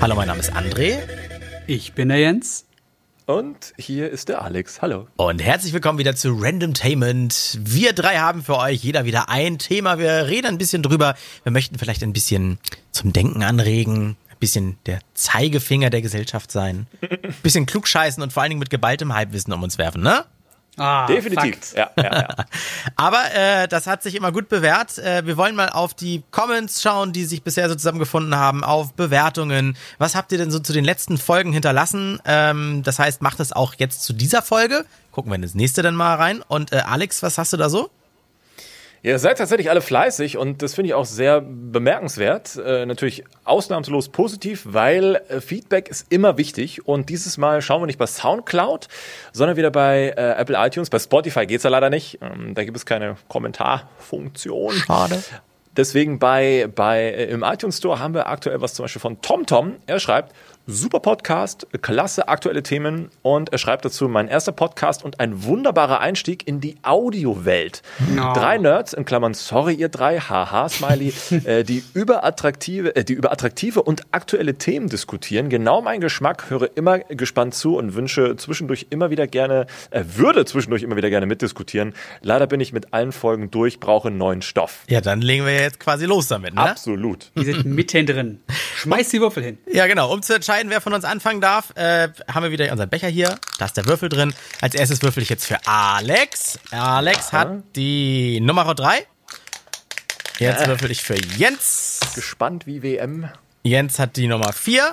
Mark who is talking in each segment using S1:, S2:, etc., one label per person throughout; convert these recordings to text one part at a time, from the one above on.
S1: Hallo, mein Name ist André.
S2: Ich bin der Jens.
S3: Und hier ist der Alex. Hallo.
S1: Und herzlich willkommen wieder zu Randomtainment. Wir drei haben für euch jeder wieder ein Thema. Wir reden ein bisschen drüber. Wir möchten vielleicht ein bisschen zum Denken anregen, ein bisschen der Zeigefinger der Gesellschaft sein, ein bisschen klugscheißen und vor allen Dingen mit geballtem Halbwissen um uns werfen, ne?
S3: Ah, Definitiv. Ja, ja, ja.
S1: Aber äh, das hat sich immer gut bewährt. Äh, wir wollen mal auf die Comments schauen, die sich bisher so zusammengefunden haben, auf Bewertungen. Was habt ihr denn so zu den letzten Folgen hinterlassen? Ähm, das heißt, macht es auch jetzt zu dieser Folge. Gucken wir in das nächste dann mal rein. Und äh, Alex, was hast du da so?
S3: Ihr seid tatsächlich alle fleißig und das finde ich auch sehr bemerkenswert. Äh, natürlich ausnahmslos positiv, weil äh, Feedback ist immer wichtig und dieses Mal schauen wir nicht bei Soundcloud, sondern wieder bei äh, Apple iTunes. Bei Spotify geht's ja leider nicht. Ähm, da gibt es keine Kommentarfunktion.
S1: Schade.
S3: Deswegen bei, bei äh, im iTunes Store haben wir aktuell was zum Beispiel von TomTom. Er schreibt, Super Podcast, klasse aktuelle Themen und er schreibt dazu, mein erster Podcast und ein wunderbarer Einstieg in die Audiowelt. No. Drei Nerds, in Klammern, sorry ihr drei, haha, Smiley, äh, die, über attraktive, äh, die über attraktive und aktuelle Themen diskutieren. Genau mein Geschmack, höre immer gespannt zu und wünsche zwischendurch immer wieder gerne, äh, würde zwischendurch immer wieder gerne mitdiskutieren. Leider bin ich mit allen Folgen durch, brauche neuen Stoff.
S1: Ja, dann legen wir jetzt quasi los damit, ne?
S3: Absolut.
S2: Wir sind mitten drin. Schmeiß die Würfel hin.
S1: Ja, genau, um zu entscheiden, entscheiden, wer von uns anfangen darf, äh, haben wir wieder unseren Becher hier. Da ist der Würfel drin. Als erstes würfel ich jetzt für Alex. Alex hat die Nummer 3. Jetzt würfel ich für Jens.
S3: Gespannt wie WM.
S1: Jens hat die Nummer 4.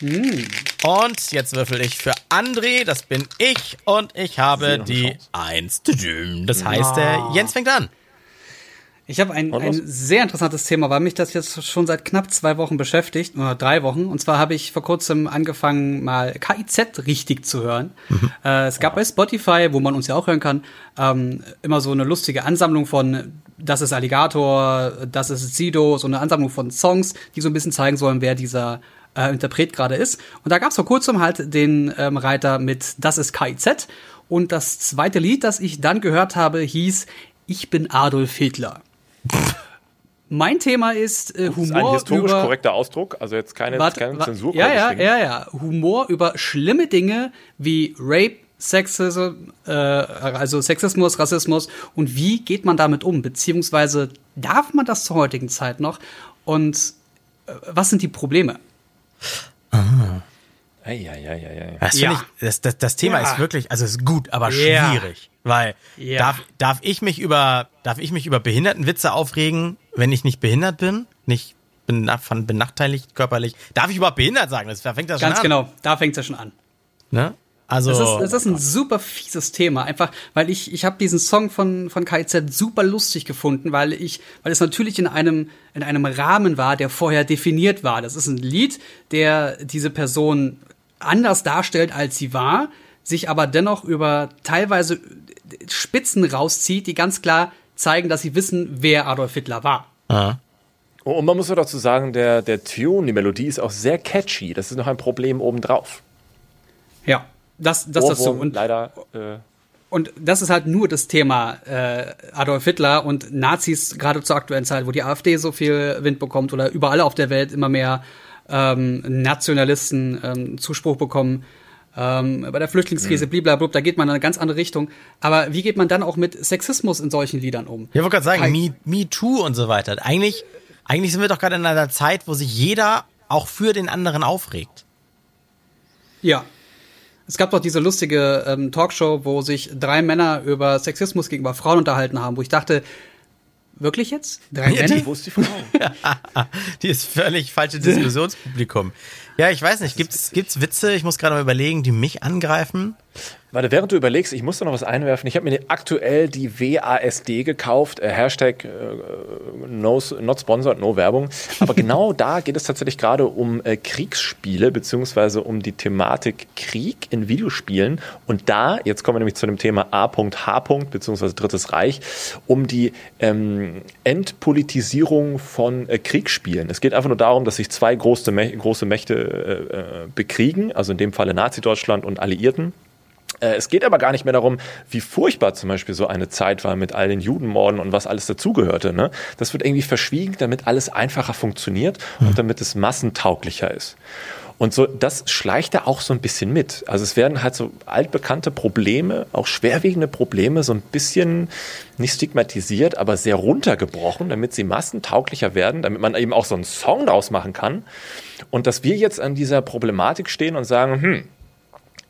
S1: Hm. Und jetzt würfel ich für André, das bin ich, und ich habe die 1. Das heißt, der Jens fängt an.
S2: Ich habe ein, ein sehr interessantes Thema, weil mich das jetzt schon seit knapp zwei Wochen beschäftigt, oder drei Wochen. Und zwar habe ich vor kurzem angefangen, mal KIZ richtig zu hören. Mhm. Äh, es gab bei Spotify, wo man uns ja auch hören kann, ähm, immer so eine lustige Ansammlung von Das ist Alligator, Das ist Sido, so eine Ansammlung von Songs, die so ein bisschen zeigen sollen, wer dieser äh, Interpret gerade ist. Und da gab es vor kurzem halt den ähm, Reiter mit Das ist KIZ. Und das zweite Lied, das ich dann gehört habe, hieß Ich bin Adolf Hitler. Mein Thema ist äh, Humor. Das ist ein
S3: historisch
S2: über,
S3: korrekter Ausdruck, also jetzt keine,
S2: warte,
S3: keine Zensur.
S2: Ja, ja, ja, ja. Humor über schlimme Dinge wie Rape, Sexism, äh, also Sexismus, Rassismus und wie geht man damit um? Beziehungsweise darf man das zur heutigen Zeit noch? Und äh, was sind die Probleme?
S1: Ah.
S3: Eieieiei.
S1: Das, ja. ich, das, das, das Thema ja. ist wirklich, also ist gut, aber ja. schwierig. Weil ja. darf, darf ich mich über darf ich mich über Behindertenwitze aufregen, wenn ich nicht behindert bin? Nicht benachteiligt körperlich. Darf ich überhaupt behindert sagen? Das, da fängt das
S2: Ganz
S1: schon
S2: an. Ganz genau, da fängt es ja schon an.
S1: Ne?
S2: Also das ist, das ist ein super fieses Thema, einfach, weil ich ich habe diesen Song von von KZ super lustig gefunden, weil ich weil es natürlich in einem in einem Rahmen war, der vorher definiert war. Das ist ein Lied, der diese Person anders darstellt, als sie war, sich aber dennoch über teilweise Spitzen rauszieht, die ganz klar zeigen, dass sie wissen, wer Adolf Hitler war.
S1: Aha.
S3: Und man muss auch dazu sagen, der, der Tune, die Melodie ist auch sehr catchy. Das ist noch ein Problem obendrauf.
S2: Ja, das, das dazu.
S3: Und leider. Äh
S2: und das ist halt nur das Thema äh, Adolf Hitler und Nazis, gerade zur aktuellen Zeit, wo die AfD so viel Wind bekommt oder überall auf der Welt immer mehr ähm, Nationalisten ähm, Zuspruch bekommen. Ähm, bei der Flüchtlingskrise, mhm. blablabla, da geht man in eine ganz andere Richtung. Aber wie geht man dann auch mit Sexismus in solchen Liedern um?
S1: Ich wollte gerade sagen, Me, Me Too und so weiter. Eigentlich, eigentlich sind wir doch gerade in einer Zeit, wo sich jeder auch für den anderen aufregt.
S2: Ja. Es gab doch diese lustige ähm, Talkshow, wo sich drei Männer über Sexismus gegenüber Frauen unterhalten haben, wo ich dachte, Wirklich jetzt?
S1: Drei ja, Männer? Die, wo ist die Frau? die ist völlig falsche Diskussionspublikum. Ja, ich weiß nicht. Gibt's, gibt's Witze, ich muss gerade mal überlegen, die mich angreifen?
S3: Warte, während du überlegst, ich muss da noch was einwerfen. Ich habe mir aktuell die WASD gekauft. Äh, Hashtag äh, no, not sponsored, no Werbung. Aber genau da geht es tatsächlich gerade um äh, Kriegsspiele, beziehungsweise um die Thematik Krieg in Videospielen. Und da, jetzt kommen wir nämlich zu dem Thema A.H. beziehungsweise Drittes Reich, um die ähm, Entpolitisierung von äh, Kriegsspielen. Es geht einfach nur darum, dass sich zwei große, große Mächte äh, äh, bekriegen, also in dem Falle Nazi-Deutschland und Alliierten. Äh, es geht aber gar nicht mehr darum, wie furchtbar zum Beispiel so eine Zeit war mit all den Judenmorden und was alles dazugehörte. Ne? Das wird irgendwie verschwiegen, damit alles einfacher funktioniert und hm. damit es massentauglicher ist. Und so, das schleicht da auch so ein bisschen mit. Also es werden halt so altbekannte Probleme, auch schwerwiegende Probleme, so ein bisschen nicht stigmatisiert, aber sehr runtergebrochen, damit sie massentauglicher werden, damit man eben auch so einen Song daraus machen kann. Und dass wir jetzt an dieser Problematik stehen und sagen, hm,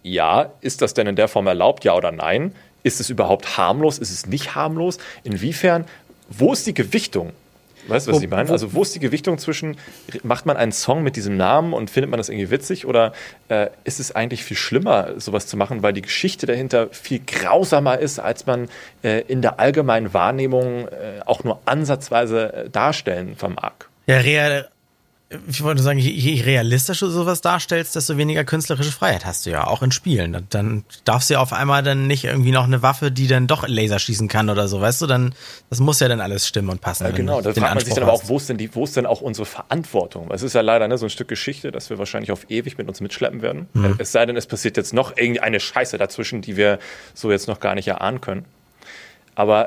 S3: ja, ist das denn in der Form erlaubt, ja oder nein? Ist es überhaupt harmlos? Ist es nicht harmlos? Inwiefern? Wo ist die Gewichtung? Weißt du, was wo, ich meine? Also, wo ist die Gewichtung zwischen, macht man einen Song mit diesem Namen und findet man das irgendwie witzig oder äh, ist es eigentlich viel schlimmer, sowas zu machen, weil die Geschichte dahinter viel grausamer ist, als man äh, in der allgemeinen Wahrnehmung äh, auch nur ansatzweise äh, darstellen vermag?
S1: Ja, real, ich wollte sagen, je realistischer du sowas darstellst, desto weniger künstlerische Freiheit hast du ja, auch in Spielen. Dann darfst du ja auf einmal dann nicht irgendwie noch eine Waffe, die dann doch Laser schießen kann oder so, weißt du? Dann, das muss ja dann alles stimmen und passen. Ja,
S3: genau, da fragt man sich dann aber auch, wo ist denn die, wo ist denn auch unsere Verantwortung? Es ist ja leider ne, so ein Stück Geschichte, das wir wahrscheinlich auf ewig mit uns mitschleppen werden. Mhm. Es sei denn, es passiert jetzt noch irgendeine Scheiße dazwischen, die wir so jetzt noch gar nicht erahnen können. Aber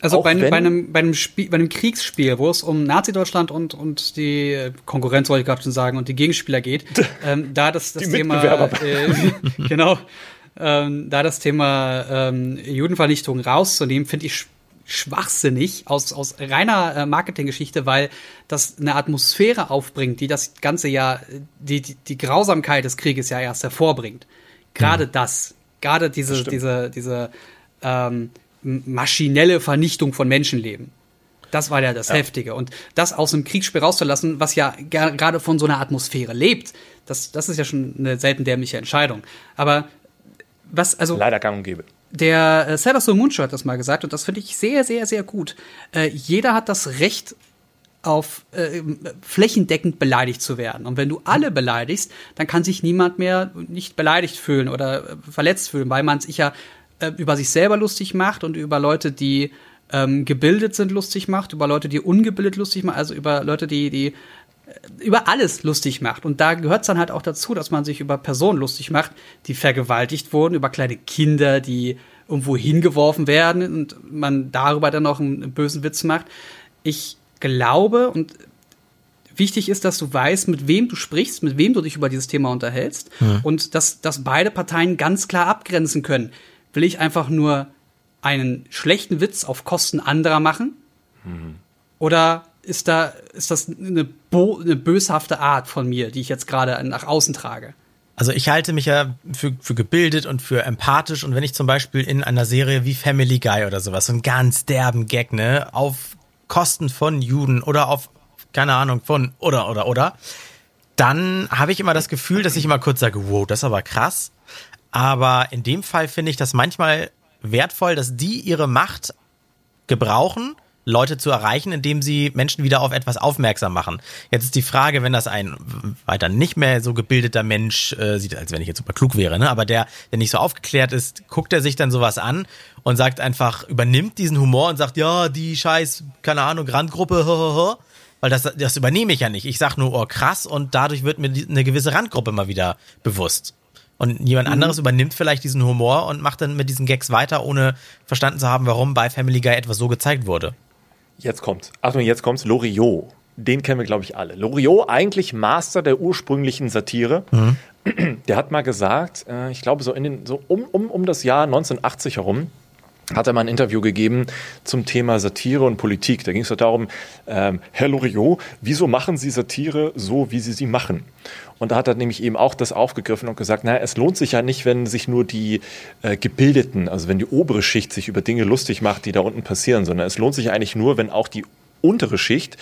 S2: also bei, bei, einem, bei, einem Spiel, bei einem Kriegsspiel, wo es um Nazi-Deutschland und, und die Konkurrenz, wollte ich gerade schon sagen, und die Gegenspieler geht, ähm, da das, das Thema, äh, genau, ähm, da das Thema ähm, Judenvernichtung rauszunehmen, finde ich schwachsinnig aus, aus reiner äh, Marketinggeschichte, weil das eine Atmosphäre aufbringt, die das ganze ja, die, die, die Grausamkeit des Krieges ja erst hervorbringt. Gerade mhm. das, gerade diese, diese, diese, ähm, maschinelle Vernichtung von Menschenleben. Das war ja das ja. Heftige. Und das aus einem Kriegsspiel rauszulassen, was ja gerade von so einer Atmosphäre lebt, das, das ist ja schon eine selten dämliche Entscheidung. Aber was, also.
S3: Leider gang und gäbe.
S2: Der äh, Sailor Muncho hat das mal gesagt und das finde ich sehr, sehr, sehr gut. Äh, jeder hat das Recht, auf äh, flächendeckend beleidigt zu werden. Und wenn du alle beleidigst, dann kann sich niemand mehr nicht beleidigt fühlen oder äh, verletzt fühlen, weil man sich ja äh, über sich selber lustig macht und über Leute, die ähm, gebildet sind, lustig macht, über Leute, die ungebildet lustig macht, also über Leute, die, die äh, über alles lustig macht. Und da gehört es dann halt auch dazu, dass man sich über Personen lustig macht, die vergewaltigt wurden, über kleine Kinder, die irgendwo hingeworfen werden und man darüber dann noch einen, einen bösen Witz macht. Ich glaube und wichtig ist, dass du weißt, mit wem du sprichst, mit wem du dich über dieses Thema unterhältst ja. und dass, dass beide Parteien ganz klar abgrenzen können. Will ich einfach nur einen schlechten Witz auf Kosten anderer machen? Mhm. Oder ist da ist das eine, eine böshafte Art von mir, die ich jetzt gerade nach außen trage?
S1: Also ich halte mich ja für, für gebildet und für empathisch und wenn ich zum Beispiel in einer Serie wie Family Guy oder sowas, so einen ganz derben Gag, ne, auf Kosten von Juden oder auf, keine Ahnung, von oder oder oder, dann habe ich immer das Gefühl, dass ich immer kurz sage, wow, das ist aber krass. Aber in dem Fall finde ich das manchmal wertvoll, dass die ihre Macht gebrauchen, Leute zu erreichen, indem sie Menschen wieder auf etwas aufmerksam machen. Jetzt ist die Frage, wenn das ein weiter nicht mehr so gebildeter Mensch äh, sieht, als wenn ich jetzt super klug wäre, ne? aber der, der nicht so aufgeklärt ist, guckt er sich dann sowas an und sagt einfach, übernimmt diesen Humor und sagt, ja, die scheiß, keine Ahnung, Randgruppe, weil das, das übernehme ich ja nicht. Ich sag nur, oh krass, und dadurch wird mir eine gewisse Randgruppe mal wieder bewusst. Und jemand mhm. anderes übernimmt vielleicht diesen Humor und macht dann mit diesen Gags weiter, ohne verstanden zu haben, warum bei Family Guy etwas so gezeigt wurde.
S3: Jetzt kommt's. Achtung, jetzt kommt's. Loriot. Den kennen wir, glaube ich, alle. Loriot, eigentlich Master der ursprünglichen Satire. Mhm. Der hat mal gesagt, äh, ich glaube, so, in den, so um, um, um das Jahr 1980 herum, hat er mal ein Interview gegeben zum Thema Satire und Politik. Da ging es darum, ähm, Herr Loriot, wieso machen Sie Satire so, wie Sie sie machen? Und da hat er nämlich eben auch das aufgegriffen und gesagt, naja, es lohnt sich ja nicht, wenn sich nur die äh, Gebildeten, also wenn die obere Schicht sich über Dinge lustig macht, die da unten passieren, sondern es lohnt sich eigentlich nur, wenn auch die untere Schicht,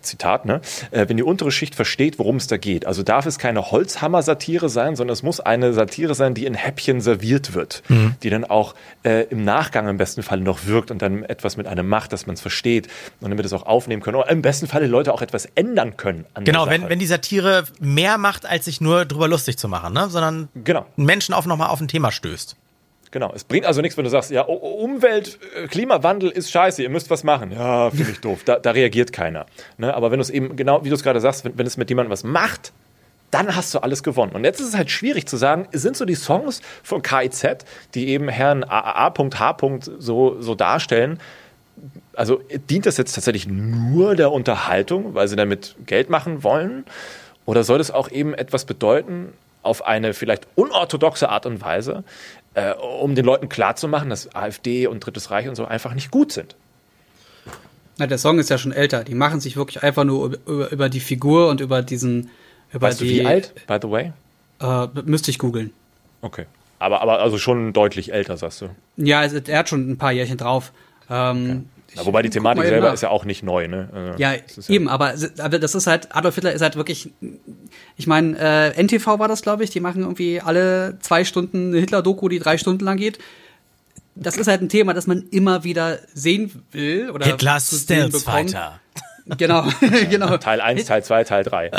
S3: Zitat, ne, äh, wenn die untere Schicht versteht, worum es da geht. Also darf es keine Holzhammer-Satire sein, sondern es muss eine Satire sein, die in Häppchen serviert wird, mhm. die dann auch äh, im Nachgang im besten Fall noch wirkt und dann etwas mit einem macht, dass man es versteht und damit es auch aufnehmen können. Oder im besten Fall die Leute auch etwas ändern können.
S1: genau, wenn, wenn die Satire mehr macht, als sich nur drüber lustig zu machen, ne? sondern genau. Menschen auch nochmal auf ein Thema stößt.
S3: Genau, es bringt also nichts, wenn du sagst, ja, Umwelt, äh, Klimawandel ist scheiße, ihr müsst was machen. Ja, finde ich doof, da, da, reagiert keiner. Ne? Aber wenn du es eben, genau wie du es gerade sagst, wenn, wenn es mit jemandem was macht, dann hast du alles gewonnen. Und jetzt ist es halt schwierig zu sagen, sind so die Songs von KIZ, die eben Herrn A.H. so, so darstellen, also dient das jetzt tatsächlich nur der Unterhaltung, weil sie damit Geld machen wollen? Oder soll es auch eben etwas bedeuten, auf eine vielleicht unorthodoxe Art und Weise, äh, um den Leuten klarzumachen, dass AfD und Drittes Reich und so einfach nicht gut sind?
S2: Na, der Song ist ja schon älter. Die machen sich wirklich einfach nur über, über die Figur und über diesen. Über
S3: weißt
S2: die,
S3: du, wie alt, by the way?
S2: Äh, müsste ich googeln.
S3: Okay. Aber, aber also schon deutlich älter, sagst du.
S2: Ja, er hat schon ein paar Jährchen drauf. Ähm,
S3: ja, wobei die Thematik selber ist ja auch nicht neu, ne?
S2: Also, ja, ja, eben, aber, aber das ist halt, Adolf Hitler ist halt wirklich, ich meine, äh, NTV war das, glaube ich, die machen irgendwie alle zwei Stunden eine Hitler-Doku, die drei Stunden lang geht. Das ist halt ein Thema, das man immer wieder sehen will. Oder
S1: Hitlers Stealth-Fighter.
S2: Genau, genau.
S3: Teil 1, Teil 2, Teil 3.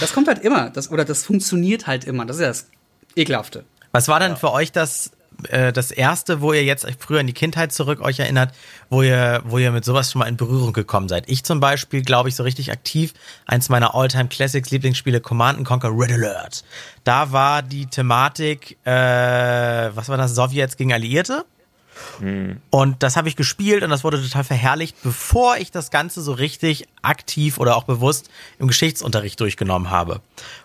S2: Das kommt halt immer, das, oder das funktioniert halt immer. Das ist ja das Ekelhafte.
S1: Was war denn ja. für euch das, äh, das erste, wo ihr jetzt früher in die Kindheit zurück euch erinnert, wo ihr, wo ihr mit sowas schon mal in Berührung gekommen seid? Ich zum Beispiel, glaube ich, so richtig aktiv, eins meiner Alltime Classics Lieblingsspiele, Command Conquer Red Alert. Da war die Thematik, äh, was war das, Sowjets gegen Alliierte? Hm. Und das habe ich gespielt und das wurde total verherrlicht, bevor ich das Ganze so richtig aktiv oder auch bewusst im Geschichtsunterricht durchgenommen habe.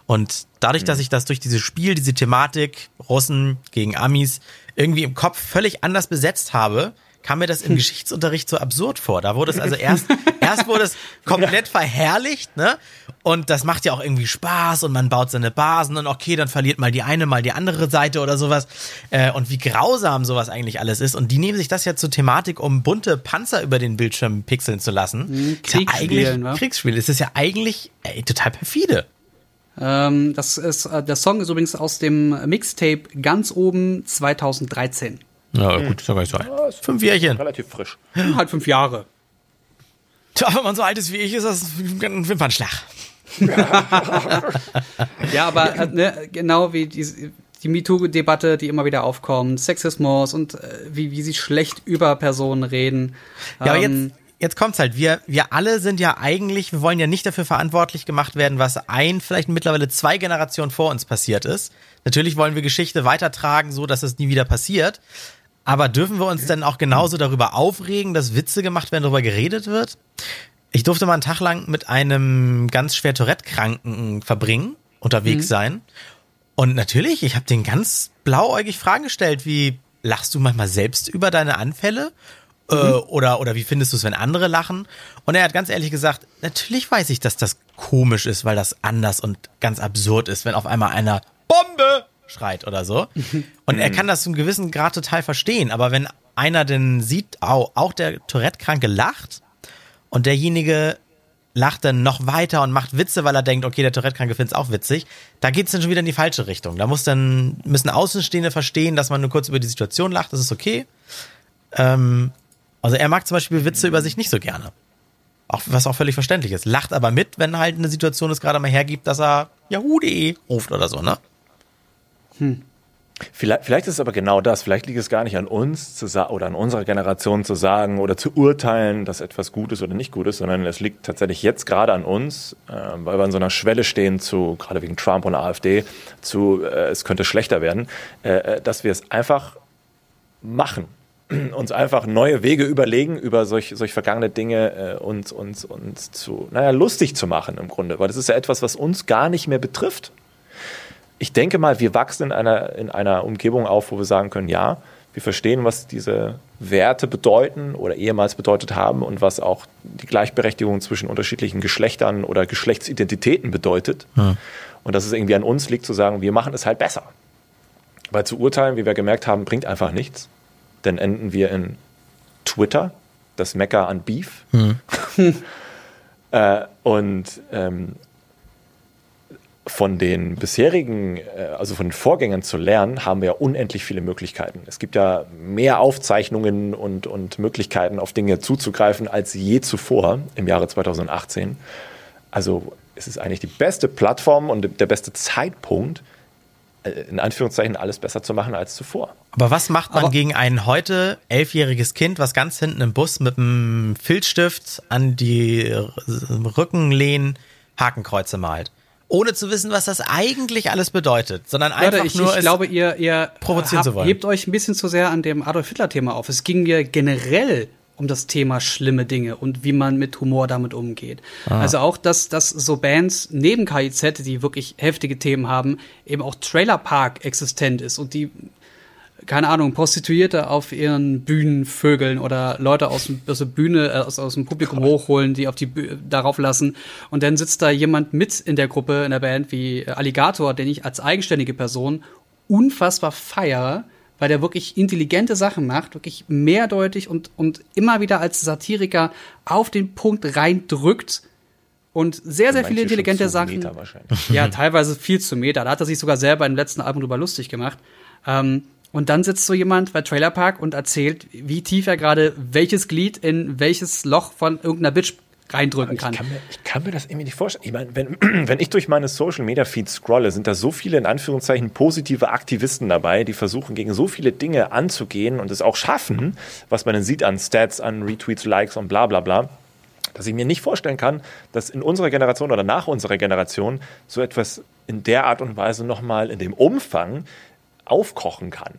S1: Und dadurch, dass hm. ich das durch dieses Spiel, diese Thematik, Russen gegen Amis, irgendwie im Kopf völlig anders besetzt habe, kam mir das im Geschichtsunterricht so absurd vor. Da wurde es also erst, erst wurde es komplett verherrlicht, ne? Und das macht ja auch irgendwie Spaß und man baut seine Basen und okay, dann verliert mal die eine, mal die andere Seite oder sowas. Äh, und wie grausam sowas eigentlich alles ist. Und die nehmen sich das ja zur Thematik, um bunte Panzer über den Bildschirm pixeln zu lassen.
S2: Mhm, Kriegsspiel,
S1: ja ne? Kriegsspiel. Es ist ja eigentlich ey, total perfide.
S2: Ähm, das ist, äh, der Song ist übrigens aus dem Mixtape ganz oben 2013.
S1: Ja, gut, ist ja gar nicht so alt. Fünf Jährchen.
S3: Relativ frisch.
S2: halt fünf Jahre.
S1: Tja, wenn man so alt ist wie ich, ist das ein Wimpernschlag.
S2: ja, aber äh, ne, genau wie die, die MeToo-Debatte, die immer wieder aufkommt, Sexismus und äh, wie, wie sie schlecht über Personen reden.
S1: Ja, aber ähm, jetzt, jetzt kommt's halt. Wir, wir alle sind ja eigentlich, wir wollen ja nicht dafür verantwortlich gemacht werden, was ein, vielleicht mittlerweile zwei Generationen vor uns passiert ist. Natürlich wollen wir Geschichte weitertragen, so dass es nie wieder passiert. Aber dürfen wir uns denn auch genauso darüber aufregen, dass Witze gemacht werden, darüber geredet wird? Ich durfte mal einen Tag lang mit einem ganz schwer Tourette-Kranken verbringen, unterwegs mhm. sein. Und natürlich, ich habe den ganz blauäugig Fragen gestellt, wie lachst du manchmal selbst über deine Anfälle? Äh, mhm. Äh, oder, oder wie findest du es, wenn andere lachen? Und er hat ganz ehrlich gesagt, natürlich weiß ich, dass das komisch ist, weil das anders und ganz absurd ist, wenn auf einmal einer Bombe schreit oder so. Und er kann das zu einem gewissen Grad total verstehen. Aber wenn einer denn sieht, auch, auch der Tourette-Kranke lacht und derjenige lacht dann noch weiter und macht Witze, weil er denkt, okay, der Tourette-Kranke findet es auch witzig, da geht es dann schon wieder in die falsche Richtung. Da muss dann, müssen Außenstehende verstehen, dass man nur kurz über die Situation lacht, das ist okay. Ähm, also er mag zum Beispiel Witze über sich nicht so gerne. Auch, was auch völlig verständlich ist. Lacht aber mit, wenn halt eine Situation es gerade mal hergibt, dass er Yahoo.de ruft oder so, ne?
S3: Hm. Vielleicht, vielleicht ist es aber genau das. Vielleicht liegt es gar nicht an uns zu oder an unserer Generation zu sagen oder zu urteilen, dass etwas gut ist oder nicht gut ist, sondern es liegt tatsächlich jetzt gerade an uns, äh, weil wir an so einer Schwelle stehen zu, gerade wegen Trump und AfD, zu, äh, es könnte schlechter werden, äh, äh dass wir es einfach machen. Uns einfach neue Wege überlegen, über solch, solch vergangene Dinge äh, uns, uns, uns zu, naja, lustig zu machen im Grunde. Weil das ist ja etwas, was uns gar nicht mehr betrifft ich denke mal, wir wachsen in einer, in einer Umgebung auf, wo wir sagen können, ja, wir verstehen, was diese Werte bedeuten oder ehemals bedeutet haben und was auch die Gleichberechtigung zwischen unterschiedlichen Geschlechtern oder Geschlechtsidentitäten bedeutet. Ja. Und dass es irgendwie an uns liegt zu sagen, wir machen es halt besser. Weil zu urteilen, wie wir gemerkt haben, bringt einfach nichts. Dann enden wir in Twitter, das Mecker an Beef. Hm. äh, und ähm, von den bisherigen, äh, also von den Vorgängern zu lernen, haben wir ja unendlich viele Möglichkeiten. Es gibt ja mehr Aufzeichnungen und, und Möglichkeiten, auf Dinge zuzugreifen als je zuvor im Jahre 2018. Also es ist eigentlich die beste Plattform und der beste Zeitpunkt, äh, in Anführungszeichen alles besser zu machen als zuvor.
S1: Aber was macht man Aber gegen ein heute elfjähriges Kind, was ganz hinten im Bus mit einem Filzstift an die Rückenlehnen Hakenkreuze malt? Ohne zu wissen, was das eigentlich alles bedeutet, sondern einfach Leute,
S2: ich,
S1: nur
S2: ich glaube, ihr, ihr
S1: provozieren
S2: hab,
S1: zu wollen.
S2: hebt euch ein bisschen zu sehr an dem Adolf Hitler Thema auf. Es ging mir generell um das Thema schlimme Dinge und wie man mit Humor damit umgeht. Ah. Also auch, dass, dass so Bands neben KIZ, die wirklich heftige Themen haben, eben auch Trailer Park existent ist und die keine Ahnung, Prostituierte auf ihren Bühnen vögeln oder Leute aus, aus der Bühne, äh, aus, aus dem Publikum hochholen, die auf die Bühne, darauf lassen. Und dann sitzt da jemand mit in der Gruppe, in der Band wie Alligator, den ich als eigenständige Person unfassbar feiere, weil der wirklich intelligente Sachen macht, wirklich mehrdeutig und, und immer wieder als Satiriker auf den Punkt reindrückt und sehr, sehr viele intelligente Sachen. Ja, teilweise viel zu Meter. Da hat er sich sogar selber im letzten Album drüber lustig gemacht. Ähm, und dann sitzt so jemand bei Trailer Park und erzählt, wie tief er gerade welches Glied in welches Loch von irgendeiner Bitch reindrücken kann.
S3: Ich kann, mir, ich kann mir das irgendwie nicht vorstellen. Ich meine, wenn, wenn ich durch meine Social Media Feeds scrolle, sind da so viele in Anführungszeichen positive Aktivisten dabei, die versuchen, gegen so viele Dinge anzugehen und es auch schaffen, was man dann sieht an Stats, an Retweets, Likes und bla bla bla, dass ich mir nicht vorstellen kann, dass in unserer Generation oder nach unserer Generation so etwas in der Art und Weise nochmal in dem Umfang aufkochen kann.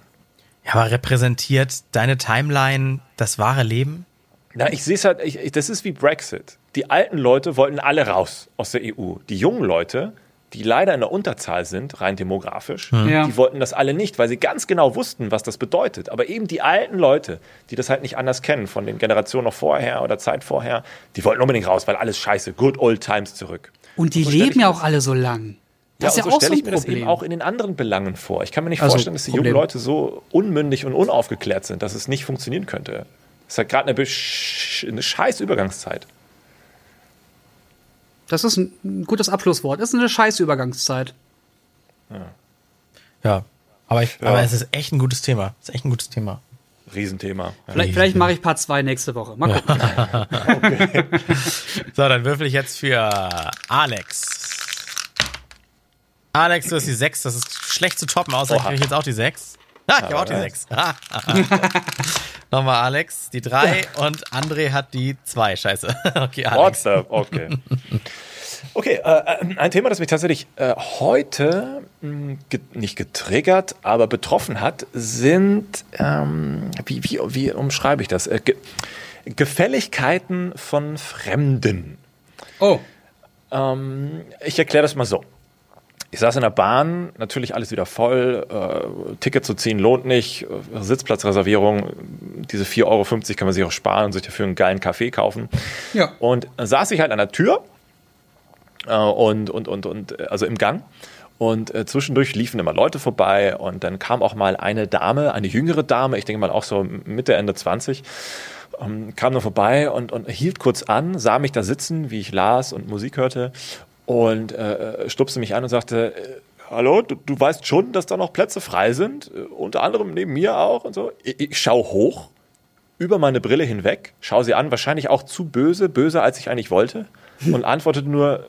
S1: Ja, aber repräsentiert deine Timeline das wahre Leben?
S3: Na, ich sehe es halt, ich, das ist wie Brexit. Die alten Leute wollten alle raus aus der EU. Die jungen Leute, die leider in der Unterzahl sind, rein demografisch, hm. ja. die wollten das alle nicht, weil sie ganz genau wussten, was das bedeutet. Aber eben die alten Leute, die das halt nicht anders kennen, von den Generationen noch vorher oder Zeit vorher, die wollten unbedingt raus, weil alles scheiße, good old times zurück.
S2: Und die Und so leben ja auch alle so lang.
S3: Das ja, und so stelle ich mir das eben auch in den anderen Belangen vor. Ich kann mir nicht also, vorstellen, dass die Problem. jungen Leute so unmündig und unaufgeklärt sind, dass es nicht funktionieren könnte. Es ist halt gerade eine, eine scheiß Übergangszeit.
S2: Das ist ein gutes Abschlusswort. Es ist eine scheiß Übergangszeit.
S1: Ja. ja. Aber, ich, ja. aber es ist echt ein gutes Thema. Es ist echt ein gutes Thema.
S3: Riesenthema.
S2: Vielleicht, vielleicht mache ich Part 2 nächste Woche. Mal gucken. okay.
S1: So, dann würfel ich jetzt für Alex. Alex, du hast die 6, das ist schlecht zu toppen, außer Oha. ich kriege jetzt auch die 6. Ah, ich habe auch die 6. Nochmal Alex, die 3 und André hat die 2. Scheiße. Okay, Alex. What the?
S3: Okay. Okay, äh, äh, ein Thema, das mich tatsächlich äh, heute mh, hm, ge nicht getriggert, aber betroffen hat, sind, ähm, wie, wie, wie umschreibe ich das? Äh, Ge Gefälligkeiten von Fremden.
S2: Oh.
S3: Ähm, ich erkläre das mal so. Ich saß in der Bahn, natürlich alles wieder voll, äh, Ticket zu ziehen lohnt nicht, äh, Sitzplatzreservierung, diese 4,50 Euro kann man sich auch sparen und sich dafür einen geilen Kaffee kaufen. Ja. Und dann saß ich halt an der Tür äh, und, und, und, und, äh, also im Gang. Und äh, zwischendurch liefen immer Leute vorbei und dann kam auch mal eine Dame, eine jüngere Dame, ich denke mal auch so Mitte, Ende 20, ähm, kam dann vorbei und, und hielt kurz an, sah mich da sitzen, wie ich las und Musik hörte und äh, stupste mich an und sagte, äh, hallo, du, du, weißt schon, dass da noch Plätze frei sind, äh, unter anderem neben mir auch und so. Ich, ich schaue hoch, über meine Brille hinweg, schaue sie an, wahrscheinlich auch zu böse, böser als ich eigentlich wollte und antwortete nur,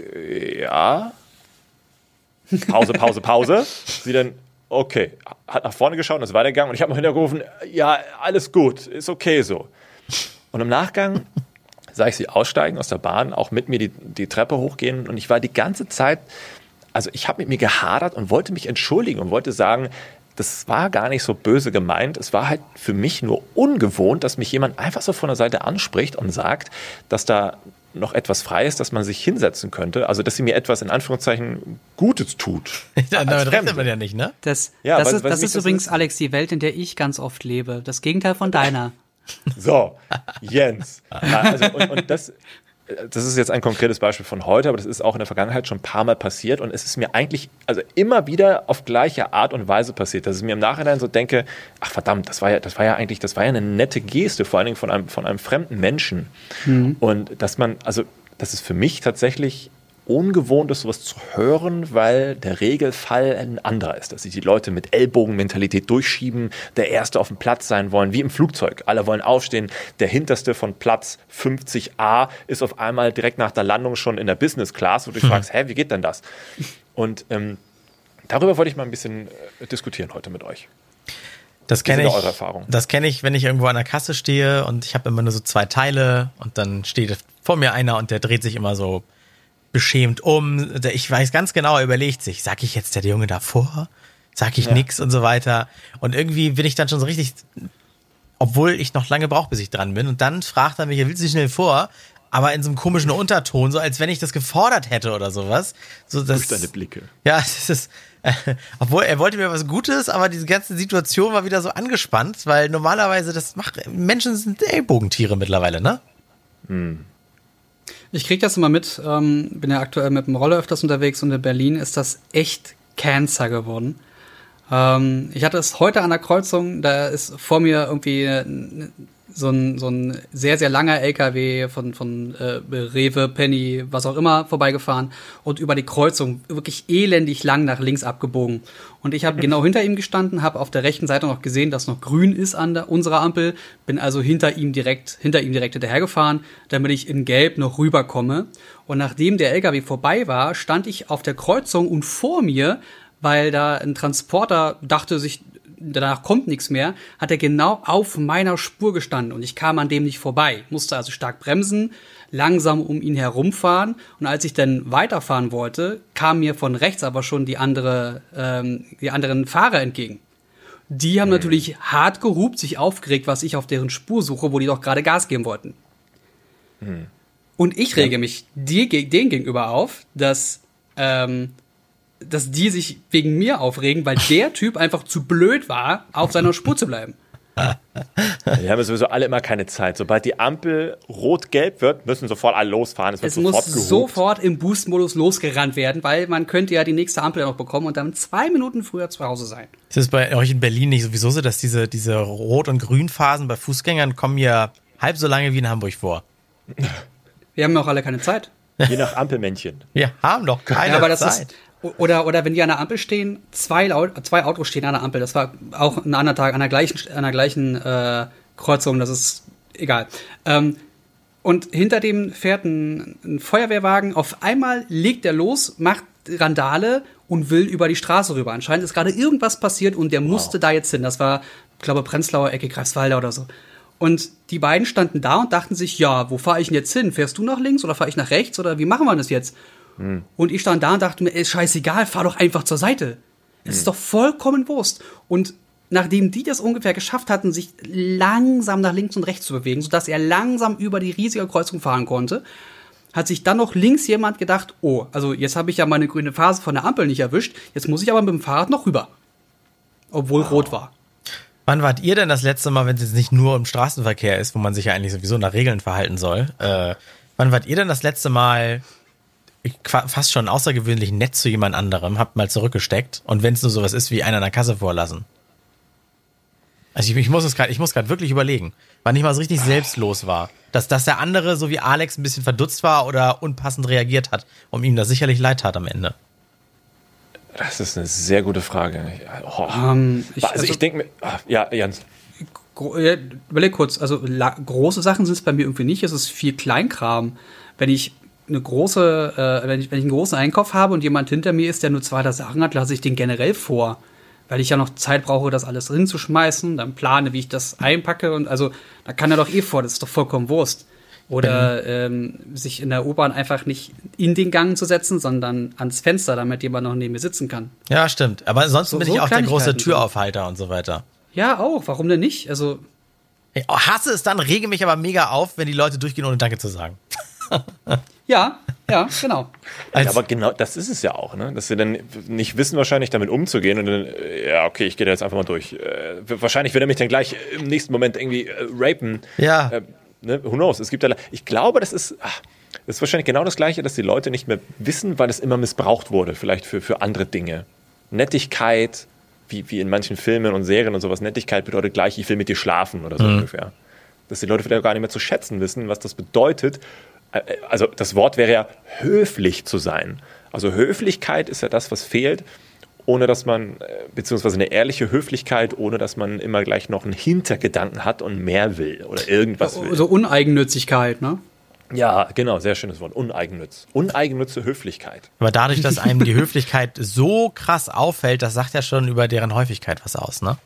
S3: äh, ja. Pause, Pause, Pause. Sie dann, okay, hat nach vorne geschaut und ist weitergegangen und ich habe noch hintergerufen, ja, alles gut, ist okay so. Und im Nachgang sah ich sie aussteigen aus der Bahn, auch mit mir die, die Treppe hochgehen und ich war die ganze Zeit, also ich habe mit mir gehadert und wollte mich entschuldigen und wollte sagen, das war gar nicht so böse gemeint. Es war halt für mich nur ungewohnt, dass mich jemand einfach so von der Seite anspricht und sagt, dass da noch etwas frei ist, dass man sich hinsetzen könnte. Also, dass sie mir etwas in Anführungszeichen Gutes tut.
S1: ja, damit rechnet man ja nicht, ne?
S2: Das, ja, das, weil, ist, das ist übrigens, ist. Alex, die Welt, in der ich ganz oft lebe. Das Gegenteil von deiner.
S3: So, Jens. Also, und, und das, das ist jetzt ein konkretes Beispiel von heute, aber das ist auch in der Vergangenheit schon ein paar Mal passiert und es ist mir eigentlich, also immer wieder auf gleiche Art und Weise passiert, dass ich mir im Nachhinein so denke, ach verdammt, das war ja, das war ja eigentlich, das war ja eine nette Geste, vor allen Dingen von einem, von einem fremden Menschen. Mhm. Und dass man, also, das ist für mich tatsächlich ungewohnt ist, sowas zu hören, weil der Regelfall ein anderer ist, dass sich die Leute mit Ellbogenmentalität durchschieben, der Erste auf dem Platz sein wollen, wie im Flugzeug. Alle wollen aufstehen. Der Hinterste von Platz 50a ist auf einmal direkt nach der Landung schon in der Business Class, wo du dich hm. fragst, hä, wie geht denn das? Und ähm, darüber wollte ich mal ein bisschen äh, diskutieren heute mit euch.
S1: Das kenne ich. Das kenne ich, wenn ich irgendwo an der Kasse stehe und ich habe immer nur so zwei Teile und dann steht vor mir einer und der dreht sich immer so beschämt um. Ich weiß ganz genau, er überlegt sich, sag ich jetzt der Junge davor? Sag ich ja. nix und so weiter. Und irgendwie bin ich dann schon so richtig obwohl ich noch lange brauche, bis ich dran bin. Und dann fragt er mich, er will sich schnell vor, aber in so einem komischen Unterton, so als wenn ich das gefordert hätte oder sowas. So, das,
S3: Durch deine Blicke.
S1: Ja, es ist, äh, obwohl er wollte mir was Gutes, aber diese ganze Situation war wieder so angespannt, weil normalerweise das macht, Menschen sind Ellbogentiere mittlerweile, ne? Hm.
S2: Ich krieg das immer mit, ähm, bin ja aktuell mit dem Roller öfters unterwegs und in Berlin ist das echt Cancer geworden. Ähm, ich hatte es heute an der Kreuzung, da ist vor mir irgendwie so ein, so ein sehr, sehr langer LKW von, von äh, Rewe, Penny, was auch immer, vorbeigefahren und über die Kreuzung wirklich elendig lang nach links abgebogen. Und ich habe genau hinter ihm gestanden, habe auf der rechten Seite noch gesehen, dass noch grün ist an der, unserer Ampel, bin also hinter ihm direkt, hinter ihm direkt hinterhergefahren, damit ich in Gelb noch rüberkomme. Und nachdem der LKW vorbei war, stand ich auf der Kreuzung und vor mir weil da ein Transporter dachte sich, danach kommt nichts mehr, hat er genau auf meiner Spur gestanden und ich kam an dem nicht vorbei, musste also stark bremsen, langsam um ihn herumfahren und als ich dann weiterfahren wollte, kam mir von rechts aber schon die andere, ähm, die anderen Fahrer entgegen. Die haben mhm. natürlich hart gehupt, sich aufgeregt, was ich auf deren Spur suche, wo die doch gerade Gas geben wollten. Mhm. Und ich rege mich denen gegenüber auf, dass ähm, dass die sich wegen mir aufregen, weil der Typ einfach zu blöd war, auf seiner Spur zu bleiben.
S3: Die haben sowieso alle immer keine Zeit. Sobald die Ampel rot-gelb wird, müssen sofort alle losfahren.
S2: Es, es sofort muss gehupt. sofort im Boost-Modus losgerannt werden, weil man könnte ja die nächste Ampel noch bekommen und dann zwei Minuten früher zu Hause sein.
S1: Ist es bei euch in Berlin nicht sowieso so, dass diese, diese Rot- und Grünphasen bei Fußgängern kommen ja halb so lange wie in Hamburg vor?
S2: Wir haben ja auch alle keine Zeit.
S3: Je nach Ampelmännchen.
S1: Wir haben doch keine ja, aber das Zeit. Ist,
S2: oder, oder wenn die an der Ampel stehen, zwei, zwei Autos stehen an der Ampel. Das war auch ein anderer Tag an der gleichen, an der gleichen äh, Kreuzung. Das ist egal. Ähm, und hinter dem fährt ein, ein Feuerwehrwagen. Auf einmal legt er los, macht Randale und will über die Straße rüber. Anscheinend ist gerade irgendwas passiert und der wow. musste da jetzt hin. Das war, ich glaube, Prenzlauer Ecke, Greifswalder oder so. Und die beiden standen da und dachten sich, ja, wo fahre ich denn jetzt hin? Fährst du nach links oder fahre ich nach rechts oder wie machen wir das jetzt? Mhm. Und ich stand da und dachte mir, ey, scheißegal, fahr doch einfach zur Seite. Es mhm. ist doch vollkommen Wurst. Und nachdem die das ungefähr geschafft hatten, sich langsam nach links und rechts zu bewegen, sodass er langsam über die riesige Kreuzung fahren konnte, hat sich dann noch links jemand gedacht, oh, also jetzt habe ich ja meine grüne Phase von der Ampel nicht erwischt, jetzt muss ich aber mit dem Fahrrad noch rüber. Obwohl wow. rot war.
S1: Wann wart ihr denn das letzte Mal, wenn es jetzt nicht nur im Straßenverkehr ist, wo man sich ja eigentlich sowieso nach Regeln verhalten soll, äh, wann wart ihr denn das letzte Mal fast schon außergewöhnlich nett zu jemand anderem, habt mal zurückgesteckt und wenn es nur sowas ist wie einer an der Kasse vorlassen. Also ich, ich muss es gerade, ich muss gerade wirklich überlegen, wann ich mal so richtig selbstlos war, dass dass der andere so wie Alex ein bisschen verdutzt war oder unpassend reagiert hat, um ihm da sicherlich leid tat am Ende.
S3: Das ist eine sehr gute Frage. Oh. Um, ähm, ich, also, also, ich denke mir, ah, ja, Jans.
S2: Überleg kurz, also große Sachen sind es bei mir irgendwie nicht, es ist viel Kleinkram. Wenn ich eine große, äh, wenn, ich, wenn ich einen großen Einkauf habe und jemand hinter mir ist, der nur zwei der Sachen hat, lasse ich den generell vor. Weil ich ja noch Zeit brauche, das alles hinzuschmeißen, dann plane, wie ich das einpacke und also, da kann er doch eh vor, das ist doch vollkommen Wurst. Oder ähm, sich in der U-Bahn einfach nicht in den Gang zu setzen, sondern ans Fenster, damit jemand noch neben mir sitzen kann.
S1: Ja, stimmt. Aber ansonsten so, bin ich auch der große Türaufhalter und so weiter.
S2: Ja, auch. Warum denn nicht? Also.
S1: Ich hasse es dann, rege mich aber mega auf, wenn die Leute durchgehen, ohne Danke zu sagen.
S2: Ja, ja, genau.
S3: Ja, aber genau, das ist es ja auch, ne? Dass sie dann nicht wissen, wahrscheinlich damit umzugehen und dann, ja, okay, ich gehe da jetzt einfach mal durch. Äh, wahrscheinlich wird er mich dann gleich im nächsten Moment irgendwie äh, rapen.
S1: Ja.
S3: Äh, ne? Who knows? Es gibt da, ich glaube, das ist, ach, das ist wahrscheinlich genau das Gleiche, dass die Leute nicht mehr wissen, weil es immer missbraucht wurde, vielleicht für, für andere Dinge. Nettigkeit, wie, wie in manchen Filmen und Serien und sowas, Nettigkeit bedeutet gleich, ich will mit dir schlafen oder so mhm. ungefähr. Dass die Leute vielleicht gar nicht mehr zu schätzen wissen, was das bedeutet also das Wort wäre ja höflich zu sein. Also Höflichkeit ist ja das, was fehlt, ohne dass man, äh, beziehungsweise eine ehrliche Höflichkeit, ohne dass man immer gleich noch einen Hintergedanken hat und mehr will oder irgendwas will.
S2: So Uneigennützigkeit, ne?
S3: Ja, genau, sehr schönes Wort. Uneigennütz. Uneigennütze Höflichkeit.
S1: Aber dadurch, dass einem die Höflichkeit so krass auffällt, das sagt ja schon über deren Häufigkeit was aus, ne?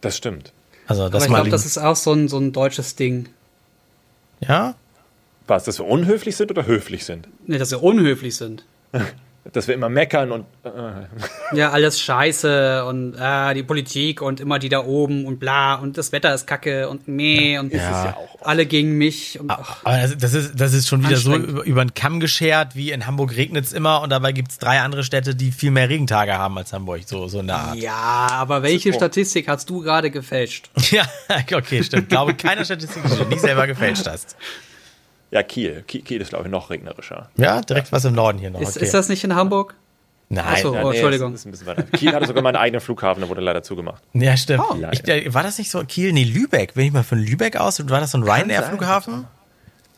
S3: Das stimmt.
S2: Also, das Aber ich glaube, das ist auch so ein, so ein deutsches Ding.
S1: Ja?
S3: Was, dass wir unhöflich sind oder höflich sind?
S2: Nee, dass wir unhöflich sind.
S3: dass wir immer meckern und äh.
S2: ja alles Scheiße und äh, die Politik und immer die da oben und bla und das Wetter ist Kacke und meh und
S1: Ja.
S2: ja alle gegen mich und ach,
S1: Aber das, das, ist, das ist schon wieder so über, über den Kamm geschert, wie in Hamburg regnet's immer und dabei gibt's drei andere Städte, die viel mehr Regentage haben als Hamburg, so, so in der Art.
S2: ja, aber welche
S3: So.
S2: Statistik hast du gerade gefälscht?
S1: Ja, okay, stimmt. Glaube keine Statistik, die du nicht selber gefälscht hast.
S3: ja, Kiel. Kiel, Kiel ist, glaube ich, noch regnerischer.
S1: Ja, direkt was im Norden hier noch.
S2: Ist,
S1: Okay.
S2: ist das nicht in Hamburg?
S1: Nein.
S2: Ach so.
S3: Ja,
S2: Oh, Entschuldigung.
S3: Ist, ist ein bisschen weiter. Kiel hatte sogar mal einen eigenen Flughafen, der wurde leider zugemacht.
S1: Ja, stimmt.
S2: Oh.
S1: ich, war das nicht so Kiel? Nee, Lübeck. Bin ich mal von Lübeck aus? Und war das so ein Ryanair-Flughafen?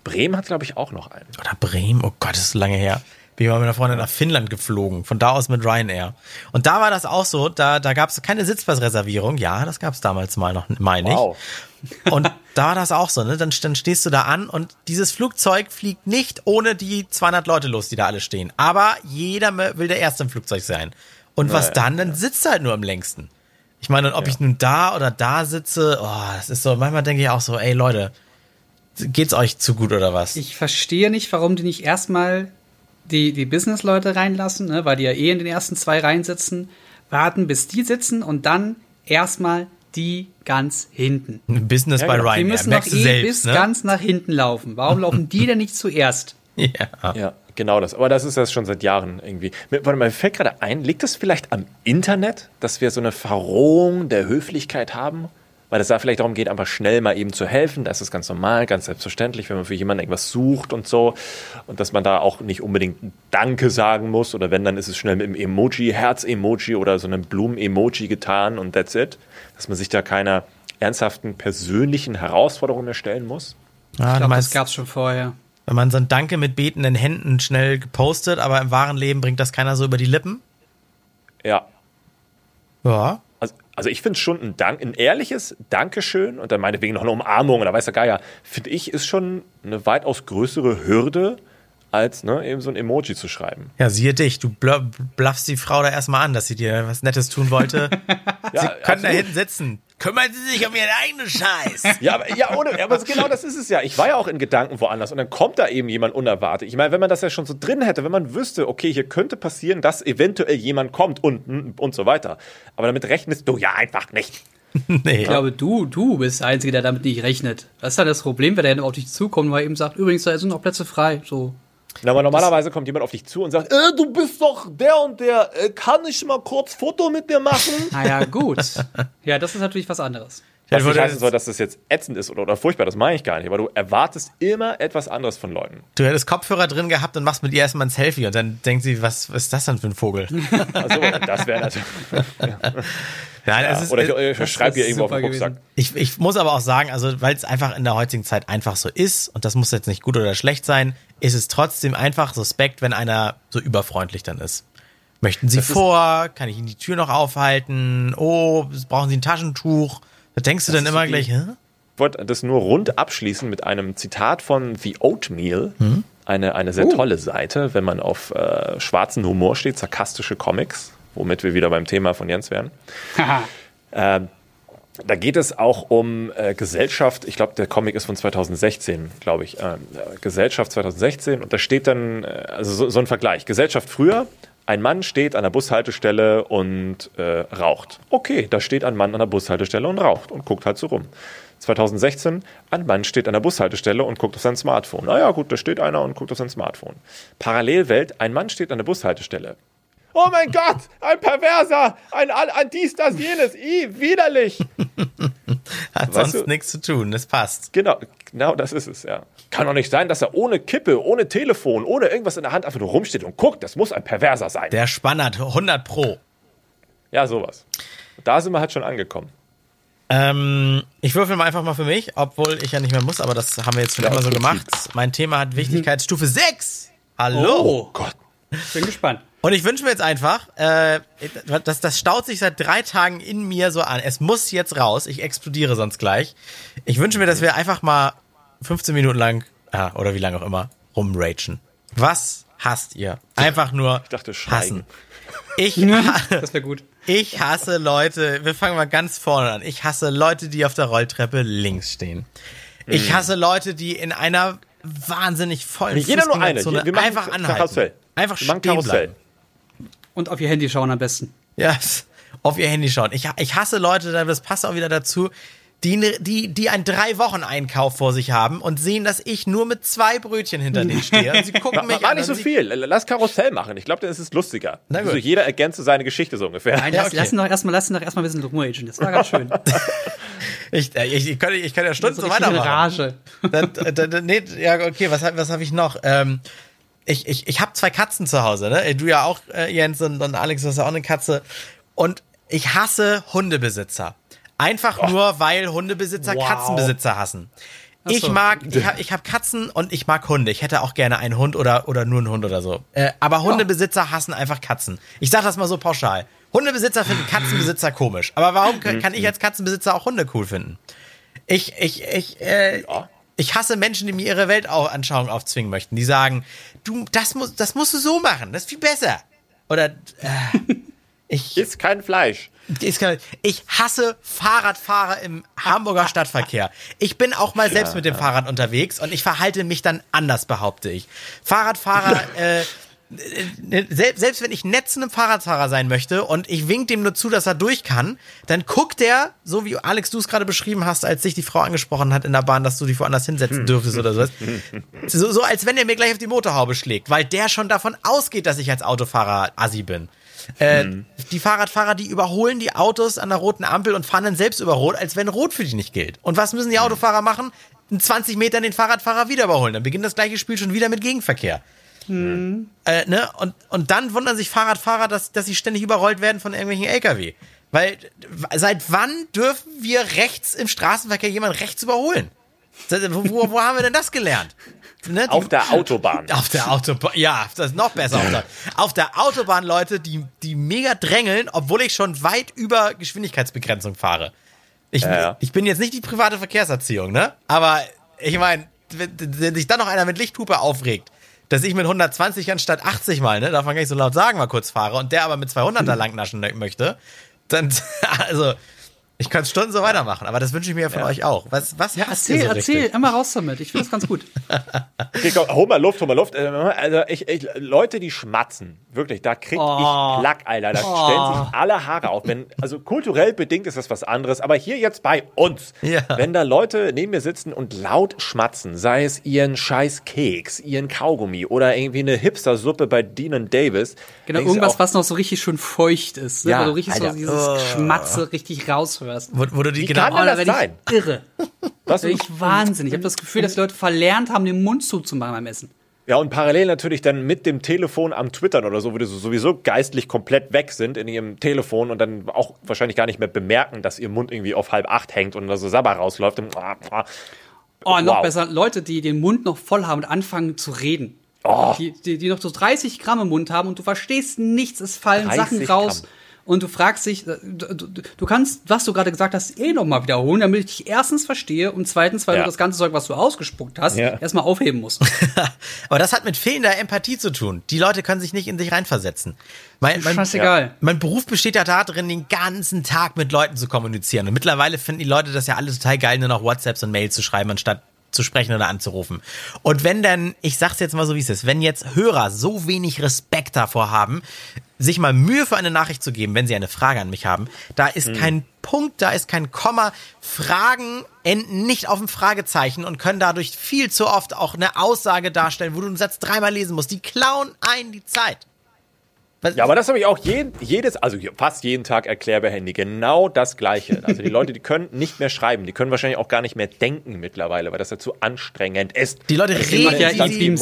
S3: Bremen hat, glaube ich, auch noch einen.
S1: Oder Bremen? Oh Gott, das ist so lange her. Bin ich mal mit einer Freundin nach Finnland geflogen. Von da aus mit Ryanair. Und da war das auch so. Da, da gab es keine Sitzplatzreservierung. Ja, das gab es damals mal noch, meine ich. Und da war das auch so, ne? Dann, dann stehst du da an und dieses Flugzeug fliegt nicht ohne die 200 Leute los, die da alle stehen. Aber jeder will der Erste im Flugzeug sein. Und was
S3: Naja,
S1: dann? Dann sitzt du halt nur am längsten. Ich meine, und ob ich nun da oder da sitze, oh, das ist so, manchmal denke ich auch so, ey Leute, geht's euch zu gut oder was?
S2: Ich verstehe nicht, warum die nicht erstmal die, die Business-Leute reinlassen, ne, weil die ja eh in den ersten zwei Reihen sitzen, warten, bis die sitzen und dann erstmal die ganz hinten.
S1: Business
S3: Ja,
S1: bei
S3: genau.
S2: Die
S1: Ryanair.
S2: müssen doch
S1: Merkst
S2: eh
S1: selbst,
S2: bis
S1: ne?
S2: ganz nach hinten laufen. Warum laufen die denn nicht zuerst?
S1: ja.
S3: Ja, genau das. Aber das ist das schon seit Jahren irgendwie. Warte mal, mir fällt gerade ein, liegt das vielleicht am Internet, dass wir so eine Verrohung der Höflichkeit haben? Weil es da vielleicht darum geht, einfach schnell mal eben zu helfen. Das ist ganz normal, ganz selbstverständlich, wenn man für jemanden irgendwas sucht und so. Und dass man da auch nicht unbedingt Danke sagen muss. Oder wenn, dann ist es schnell mit einem Emoji, Herz-Emoji oder so einem Blumen-Emoji getan und that's it. Dass man sich da keiner ernsthaften persönlichen Herausforderung mehr stellen muss.
S1: Ah,
S2: Ich glaube, das
S1: meinst,
S2: gab's schon vorher.
S1: wenn man so ein Danke mit betenden Händen schnell gepostet, aber im wahren Leben bringt das keiner so über die Lippen?
S3: Ja,
S1: Ja.
S3: Also, ich finde schon ein, Dank, ein ehrliches Dankeschön und dann meinetwegen noch eine Umarmung oder weiß der Geier, finde ich, ist schon eine weitaus größere Hürde, als ne, eben so ein Emoji zu schreiben.
S1: Ja, siehe dich, du bl- bluffst die Frau da erstmal an, dass sie dir was Nettes tun wollte.
S3: Ja,
S1: sie können da
S3: absolut.
S1: hinten sitzen. Kümmern Sie sich um Ihren eigenen Scheiß.
S3: Ja, aber, ja, ohne, aber genau das ist es ja. Ich war ja auch in Gedanken woanders und dann kommt da eben jemand unerwartet. Ich meine, wenn man das ja schon so drin hätte, wenn man wüsste, okay, hier könnte passieren, dass eventuell jemand kommt und, und so weiter. Aber damit rechnest du ja einfach nicht.
S1: nee.
S2: Ich glaube, du, du bist der Einzige, der damit nicht rechnet. Das ist ja das Problem, wenn der auf dich zukommt, weil er eben sagt, übrigens, da sind noch Plätze frei. So.
S3: Na, aber normalerweise kommt jemand auf dich zu und sagt, äh, du bist doch der und der, äh, kann ich mal kurz Foto mit dir machen?
S2: Naja, gut. ja, das ist natürlich was anderes.
S1: Ja,
S3: Was nicht heißen soll, dass das jetzt ätzend ist oder, oder furchtbar, das meine ich gar nicht. Aber du erwartest immer etwas anderes von Leuten.
S1: Du hättest Kopfhörer drin gehabt und machst mit ihr erstmal ein Selfie und dann denkt sie, was, was ist das denn für ein Vogel?
S3: Also, das wäre natürlich.
S1: Nein,
S3: Ja,
S1: ist,
S3: oder ich, ich verschreibe dir
S2: ist
S3: irgendwo auf den Rucksack.
S1: ich, ich muss aber auch sagen, also weil es einfach in der heutigen Zeit einfach so ist, und das muss jetzt nicht gut oder schlecht sein, ist es trotzdem einfach suspekt, wenn einer so überfreundlich dann ist. Möchten Sie
S3: Das
S1: vor? Kann ich Ihnen die Tür noch aufhalten? Oh, brauchen Sie ein Taschentuch? Da denkst du dann
S3: ist
S1: immer gleich, hä?
S3: Ich wollte das nur rund abschließen mit einem Zitat von The Oatmeal. Eine, eine sehr
S2: Oh.
S3: tolle Seite, wenn man auf äh, schwarzen Humor steht, sarkastische Comics, womit wir wieder beim Thema von Jens wären. Ähm, da geht es auch um äh, Gesellschaft. Ich glaube, der Comic ist von 2016, glaube ich. Ähm, äh, Gesellschaft 2016. Und da steht dann, äh, also so, so ein Vergleich. Gesellschaft früher. Ein Mann steht an der Bushaltestelle und äh, raucht. Okay, da steht ein Mann an der Bushaltestelle und raucht und guckt halt so rum. 2016, ein Mann steht an der Bushaltestelle und guckt auf sein Smartphone. Naja, gut, da steht einer und guckt auf sein Smartphone. Parallelwelt, ein Mann steht an der Bushaltestelle. Oh mein Gott, ein Perverser, ein, ein, dies, das, jenes, i, widerlich.
S1: Hat
S3: Weißt
S1: sonst nichts zu tun, das passt.
S3: Genau, genau das ist es, ja. Kann doch nicht sein, dass er ohne Kippe, ohne Telefon, ohne irgendwas in der Hand einfach nur rumsteht und guckt. Das muss ein Perverser sein.
S1: Der Spannert, 100 Pro.
S3: ja, sowas. Da sind wir halt schon angekommen.
S1: Ähm, ich würfel mal einfach mal für mich, obwohl ich ja nicht mehr muss, aber das haben wir jetzt schon
S3: Ja,
S1: immer so gemacht. Mein Thema hat Wichtigkeitsstufe 6. Hallo.
S2: Oh,
S3: Gott.
S2: bin gespannt.
S1: Und ich wünsche mir jetzt einfach, äh, das, das staut sich seit drei Tagen in mir so an. Es muss jetzt raus. Ich explodiere sonst gleich. Ich wünsche mir, dass wir einfach mal 15 Minuten lang, ja, oder wie lange auch immer, rumragen. Was hasst ihr? Einfach nur
S3: Ich dachte, schweigen.
S1: hassen. Ich,
S2: Das wäre gut.
S1: ich hasse Leute, wir fangen mal ganz vorne an. Ich hasse Leute, die auf der Rolltreppe links stehen. Ich hasse Leute, die in einer wahnsinnig vollen
S3: Nicht jeder nur eine. Wir machen
S1: einfach anhalten.
S3: Karussell.
S1: Einfach stehen
S3: Karussell.
S1: bleiben.
S2: Und auf ihr Handy schauen am besten.
S1: Ja, auf ihr Handy schauen. Ich, ich hasse Leute, das passt auch wieder dazu, die, die, die einen drei Wochen Einkauf vor sich haben und sehen, dass ich nur mit zwei Brötchen hinter denen stehe. Und sie gucken mich
S3: War
S1: an.
S3: nicht so viel. Lass Karussell machen. Ich glaube, dann ist es lustiger.
S1: Na gut.
S3: Also jeder ergänzt seine Geschichte so ungefähr.
S2: Nein,
S1: Ja,
S2: lass,
S1: okay.
S2: lass ihn doch erstmal, lass ihn doch erstmal ein bisschen rumagen. Das war ganz schön.
S1: Ich, äh, ich, ich, kann, ich kann ja Stunden
S2: So
S1: weitermachen.
S2: Rage.
S1: dann, dann, dann, nee, ja, okay, was, hab- was habe ich noch? Ähm, ich ich, ich habe zwei Katzen zu Hause, ne? Du ja auch, äh, Jens, und, und Alex, du hast ja auch eine Katze. Und ich hasse Hundebesitzer. Einfach nur, weil Hundebesitzer
S2: Wow.
S1: Katzenbesitzer hassen. Ich
S2: so.
S1: mag, ich habe ich hab Katzen und ich mag Hunde. Ich hätte auch gerne einen Hund oder, oder nur einen Hund oder so. Äh, aber Hundebesitzer hassen einfach Katzen. Ich sag das mal so pauschal. Hundebesitzer finden Katzenbesitzer komisch. Aber warum kann kann ich als Katzenbesitzer auch Hunde cool finden? Ich, ich, ich, äh,
S3: Ja.
S1: ich hasse Menschen, die mir ihre Weltanschauung aufzwingen möchten. Die sagen, du, das, muss, das musst du so machen, das ist viel besser. Oder, äh, ich,
S3: Ist kein Fleisch.
S1: ich, kann- ich hasse Fahrradfahrer im Hamburger Stadtverkehr. Ich bin auch mal selbst mit dem Fahrrad unterwegs und ich verhalte mich dann anders, behaupte ich. Fahrradfahrer, äh, äh, selbst, selbst wenn ich nett zu einem Fahrradfahrer sein möchte und ich wink dem nur zu, dass er durch kann, dann guckt der, so wie Alex du es gerade beschrieben hast, als dich die Frau angesprochen hat in der Bahn, dass du dich woanders hinsetzen dürftest oder sowas. So, so als wenn er mir gleich auf die Motorhaube schlägt, weil der schon davon ausgeht, dass ich als Autofahrer Assi bin. Äh, Die Fahrradfahrer, die überholen die Autos an der roten Ampel und fahren dann selbst über Rot, als wenn Rot für die nicht gilt. Und was müssen die Autofahrer machen? In 20 Metern den Fahrradfahrer wieder überholen. Dann beginnt das gleiche Spiel schon wieder mit Gegenverkehr. Äh, ne? und, und dann wundern sich Fahrradfahrer, dass, dass sie ständig überrollt werden von irgendwelchen LKW. Weil seit wann dürfen wir rechts im Straßenverkehr jemanden rechts überholen? Wo, wo haben wir denn das gelernt? Ne? Die-
S3: Auf der Autobahn.
S1: auf der Autobahn, ja, das ist noch besser. Auf der, auf der Autobahn, Leute, die, die mega drängeln, obwohl ich schon weit über Geschwindigkeitsbegrenzung fahre. Ich,
S3: Ja,
S1: ich bin jetzt nicht die private Verkehrserziehung, ne? Aber ich meine, wenn, sich dann noch einer mit Lichthupe aufregt, dass ich mit 120 anstatt 80 mal, ne, darf man gar nicht so laut sagen, mal kurz fahre und der aber mit 200er langnaschen möchte, dann, also, ich könnte Stunden so weitermachen, aber das wünsche ich mir von euch auch. Was, was
S2: Ja, erzähl,
S1: so
S2: erzähl,
S1: richtig?
S2: immer raus damit. Ich finde das ganz gut.
S3: Okay, komm, hol mal Luft, hol mal Luft. Äh, Also ich, ich, Leute, die schmatzen, wirklich, da krieg
S2: Oh.
S3: ich Plack, Alter. Da stellen sich alle Haare auf. Wenn, also kulturell bedingt ist das was anderes, aber hier jetzt bei uns,
S1: Ja.
S3: wenn da Leute neben mir sitzen und laut schmatzen, sei es ihren scheiß Keks, ihren Kaugummi oder irgendwie eine Hipster-Suppe bei Dean Davis.
S2: Genau, irgendwas,
S3: auch,
S2: was noch so richtig schön feucht ist. Ne?
S3: Ja,
S2: Wo du richtig
S3: Alter.
S2: so dieses Schmatze richtig raushörst.
S1: Wo, wo du die
S3: Wie
S1: genau,
S3: kann denn
S2: da
S3: das sein?
S2: ich irre.
S3: Was,
S2: Da werd ich wahnsinnig. Ich habe das Gefühl, dass die Leute verlernt haben, den Mund zuzumachen beim Essen.
S3: Ja, und parallel natürlich dann mit dem Telefon am Twittern oder so, wo die so sowieso geistlich komplett weg sind in ihrem Telefon und dann auch wahrscheinlich gar nicht mehr bemerken, dass ihr Mund irgendwie auf halb acht hängt und da so Sabber rausläuft. Und,
S2: Oh, noch
S3: Wow.
S2: besser, Leute, die den Mund noch voll haben und anfangen zu reden.
S3: Oh.
S2: Die, die, die noch so 30 Gramm im Mund haben und du verstehst nichts, es fallen
S3: 30
S2: Sachen raus.
S3: Gramm.
S2: Und du fragst dich, äh, du, du, kannst, was du gerade gesagt hast, eh nochmal wiederholen, damit ich dich erstens verstehe und zweitens, weil
S3: Ja.
S2: du das ganze Zeug, was du ausgespuckt hast,
S3: Ja.
S2: erstmal aufheben musst.
S1: Aber das hat mit fehlender Empathie zu tun. Die Leute können sich nicht in sich reinversetzen. Mein, mein,
S2: Scheißegal.
S1: mein Beruf besteht ja darin, den ganzen Tag mit Leuten zu kommunizieren. Und mittlerweile finden die Leute das ja alle total geil, nur noch WhatsApps und Mails zu schreiben, anstatt zu sprechen oder anzurufen. Und wenn dann, ich sag's jetzt mal so, wie es ist, wenn jetzt Hörer so wenig Respekt davor haben, sich mal Mühe für eine Nachricht zu geben, wenn sie eine Frage an mich haben, da ist kein Punkt, da ist kein Komma. Fragen enden nicht auf dem Fragezeichen und können dadurch viel zu oft auch eine Aussage darstellen, wo du einen Satz dreimal lesen musst. Die klauen ein die Zeit. Was-
S3: Ja, aber das habe ich auch jeden, jedes, also fast jeden Tag erklärt per Handy. Genau das Gleiche. Also die Leute, die können nicht mehr schreiben. Die können wahrscheinlich auch gar nicht mehr denken mittlerweile, weil das ja zu anstrengend ist.
S1: Die Leute
S2: macht ja
S1: reden,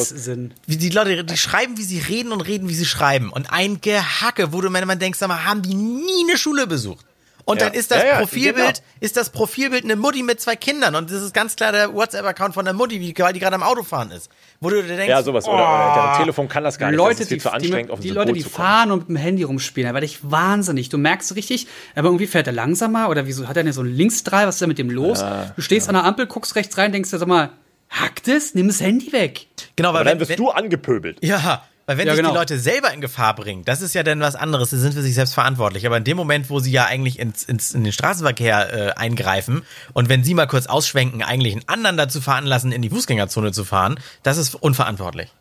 S1: wie sie, die Leute, die schreiben, wie sie reden und reden, wie sie schreiben. Und ein Gehacke, wo du man man denkst, sag mal, haben die nie eine Schule besucht. Und
S3: Ja.
S1: dann ist das
S3: Ja, ja,
S1: Profilbild,
S3: genau.
S1: ist das Profilbild eine Mutti mit zwei Kindern. Und das ist ganz klar der WhatsApp-Account von der Mutti, weil die gerade am Autofahren ist. Wo du dir denkst,
S3: Ja, sowas. Oder, oder deren Telefon kann das gar nicht. das
S2: Leute,
S3: ist viel
S2: die,
S3: zu anstrengend, auf
S2: die,
S3: ein
S2: die Leute, die fahren und mit dem Handy rumspielen, da werde ich wahnsinnig. Du merkst richtig, aber irgendwie fährt er langsamer oder wieso hat er denn so einen Linksdrall, was ist da mit dem los? du stehst an der Ampel, guckst rechts rein, denkst dir, sag mal, hackt es, nimm das Handy weg.
S1: genau, weil
S3: Aber dann wirst
S1: wenn,
S3: du angepöbelt.
S1: Ja, weil wenn
S2: Ja,
S1: sich
S2: genau.
S1: die Leute selber in Gefahr bringen, das ist ja dann was anderes, sie sind für sich selbst verantwortlich. Aber in dem Moment, wo sie ja eigentlich ins, ins, in den Straßenverkehr äh, eingreifen und wenn sie mal kurz ausschwenken, eigentlich einen anderen dazu veranlassen, in die Fußgängerzone zu fahren, das ist unverantwortlich.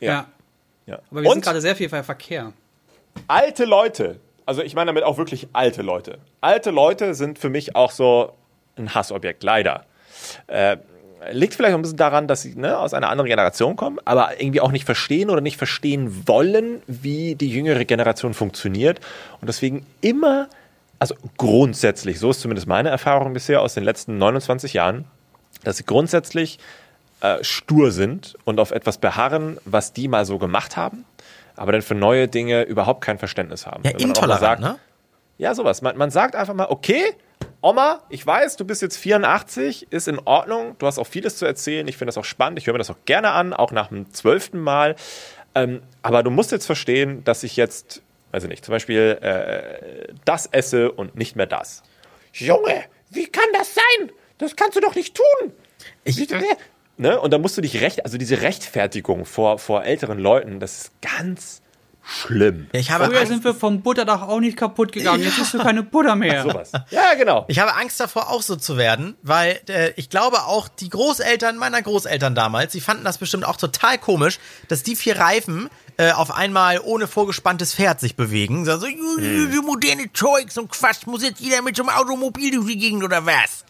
S2: Ja.
S3: Ja.
S2: Aber wir sind
S3: Und
S2: gerade sehr viel bei Verkehr.
S3: alte Leute, also ich meine damit auch wirklich alte Leute. Alte Leute sind für mich auch so ein Hassobjekt, leider. Äh, liegt vielleicht auch ein bisschen daran, dass sie ne, aus einer anderen Generation kommen, aber irgendwie auch nicht verstehen oder nicht verstehen wollen, wie die jüngere Generation funktioniert und deswegen immer, also grundsätzlich, so ist zumindest meine Erfahrung bisher aus den letzten 29 Jahren, dass sie grundsätzlich äh, stur sind und auf etwas beharren, was die mal so gemacht haben, aber dann für neue Dinge überhaupt kein Verständnis haben.
S1: Ja, intolerant, sagt, ne?
S3: Ja, sowas. Man, man sagt einfach mal, okay, Oma, ich weiß, du bist jetzt 84, ist in Ordnung. Du hast auch vieles zu erzählen. Ich finde das auch spannend. Ich höre mir das auch gerne an, auch nach dem zwölften Mal. Ähm, aber du musst jetzt verstehen, dass ich jetzt, weiß ich nicht, zum Beispiel äh, das esse und nicht mehr das. Junge, wie kann das sein? Das kannst du doch nicht tun. Ich, ne? Und da musst du dich recht, also diese Rechtfertigung vor, vor älteren Leuten, das ist ganz schlimm.
S2: Ja, ich habe Früher Angst. sind wir vom Butterdach auch nicht kaputt gegangen. Ja. Jetzt hast du keine Butter mehr.
S3: Sowas. Ja, genau.
S1: Ich habe Angst davor, auch so zu werden, weil äh, ich glaube auch die Großeltern meiner Großeltern damals, die fanden das bestimmt auch total komisch, dass die vier Reifen äh, auf einmal ohne vorgespanntes Pferd sich bewegen. So, so hm. moderne Zeugs und Quatsch, muss jetzt jeder mit so einem Automobil durch die Gegend oder was?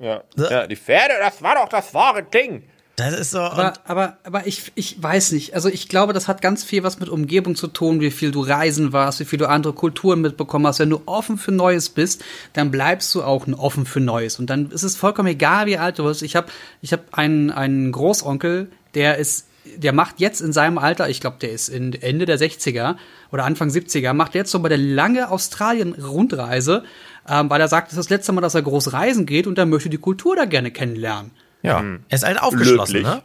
S3: Ja. So. ja, die Pferde, das war doch das wahre Ding.
S2: Das ist so. Aber, aber, aber ich, ich weiß nicht. Also ich glaube, das hat ganz viel was mit Umgebung zu tun, wie viel du reisen warst, wie viel du andere Kulturen mitbekommen hast. Wenn du offen für Neues bist, dann bleibst du auch offen für Neues. Und dann ist es vollkommen egal, wie alt du bist. Ich habe ich hab einen, einen Großonkel, der ist der macht jetzt in seinem Alter, ich glaube, der ist in Ende der 60er oder Anfang 70er, macht jetzt so bei der lange Australien-Rundreise, ähm, weil er sagt, das ist das letzte Mal, dass er groß reisen geht und er möchte die Kultur da gerne kennenlernen.
S1: Ja, mhm. er ist halt aufgeschlossen, Löblich. ne?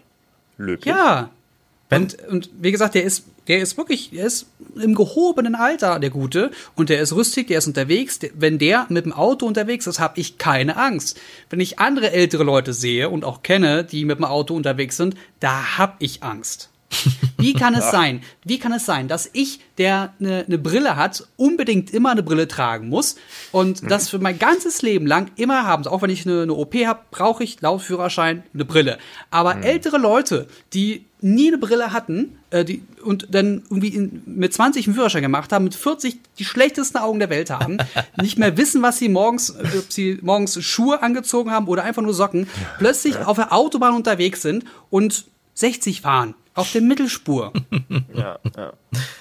S2: Löblich. Ja. Und, und wie gesagt, der ist, der ist wirklich, der ist im gehobenen Alter, der Gute. Und der ist rüstig, der ist unterwegs. Wenn der mit dem Auto unterwegs ist, habe ich keine Angst. Wenn ich andere ältere Leute sehe und auch kenne, die mit dem Auto unterwegs sind, da habe ich Angst. Wie kann es sein? Wie kann es sein, dass ich, der eine ne Brille hat, unbedingt immer eine Brille tragen muss und mhm. das für mein ganzes Leben lang immer haben soll? Auch wenn ich eine, eine OP habe, brauche ich laut Führerschein eine Brille. Aber mhm. ältere Leute, die nie eine Brille hatten äh, die, und dann irgendwie in, mit 20 einen Führerschein gemacht haben, mit 40 die schlechtesten Augen der Welt haben, nicht mehr wissen, was sie morgens, äh, ob sie morgens Schuhe angezogen haben oder einfach nur Socken, plötzlich auf der Autobahn unterwegs sind und 60 fahren auf der Mittelspur. ja, ja.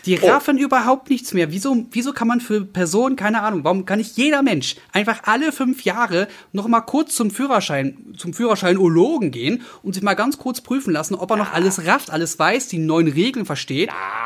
S2: Die oh. raffen überhaupt nichts mehr. Wieso, wieso kann man für Personen, keine Ahnung, warum kann nicht jeder Mensch einfach alle fünf Jahre noch mal kurz zum Führerschein, zum Führerscheinologen gehen und sich mal ganz kurz prüfen lassen, ob er noch alles rafft, alles weiß, die neuen Regeln versteht?
S3: Ja.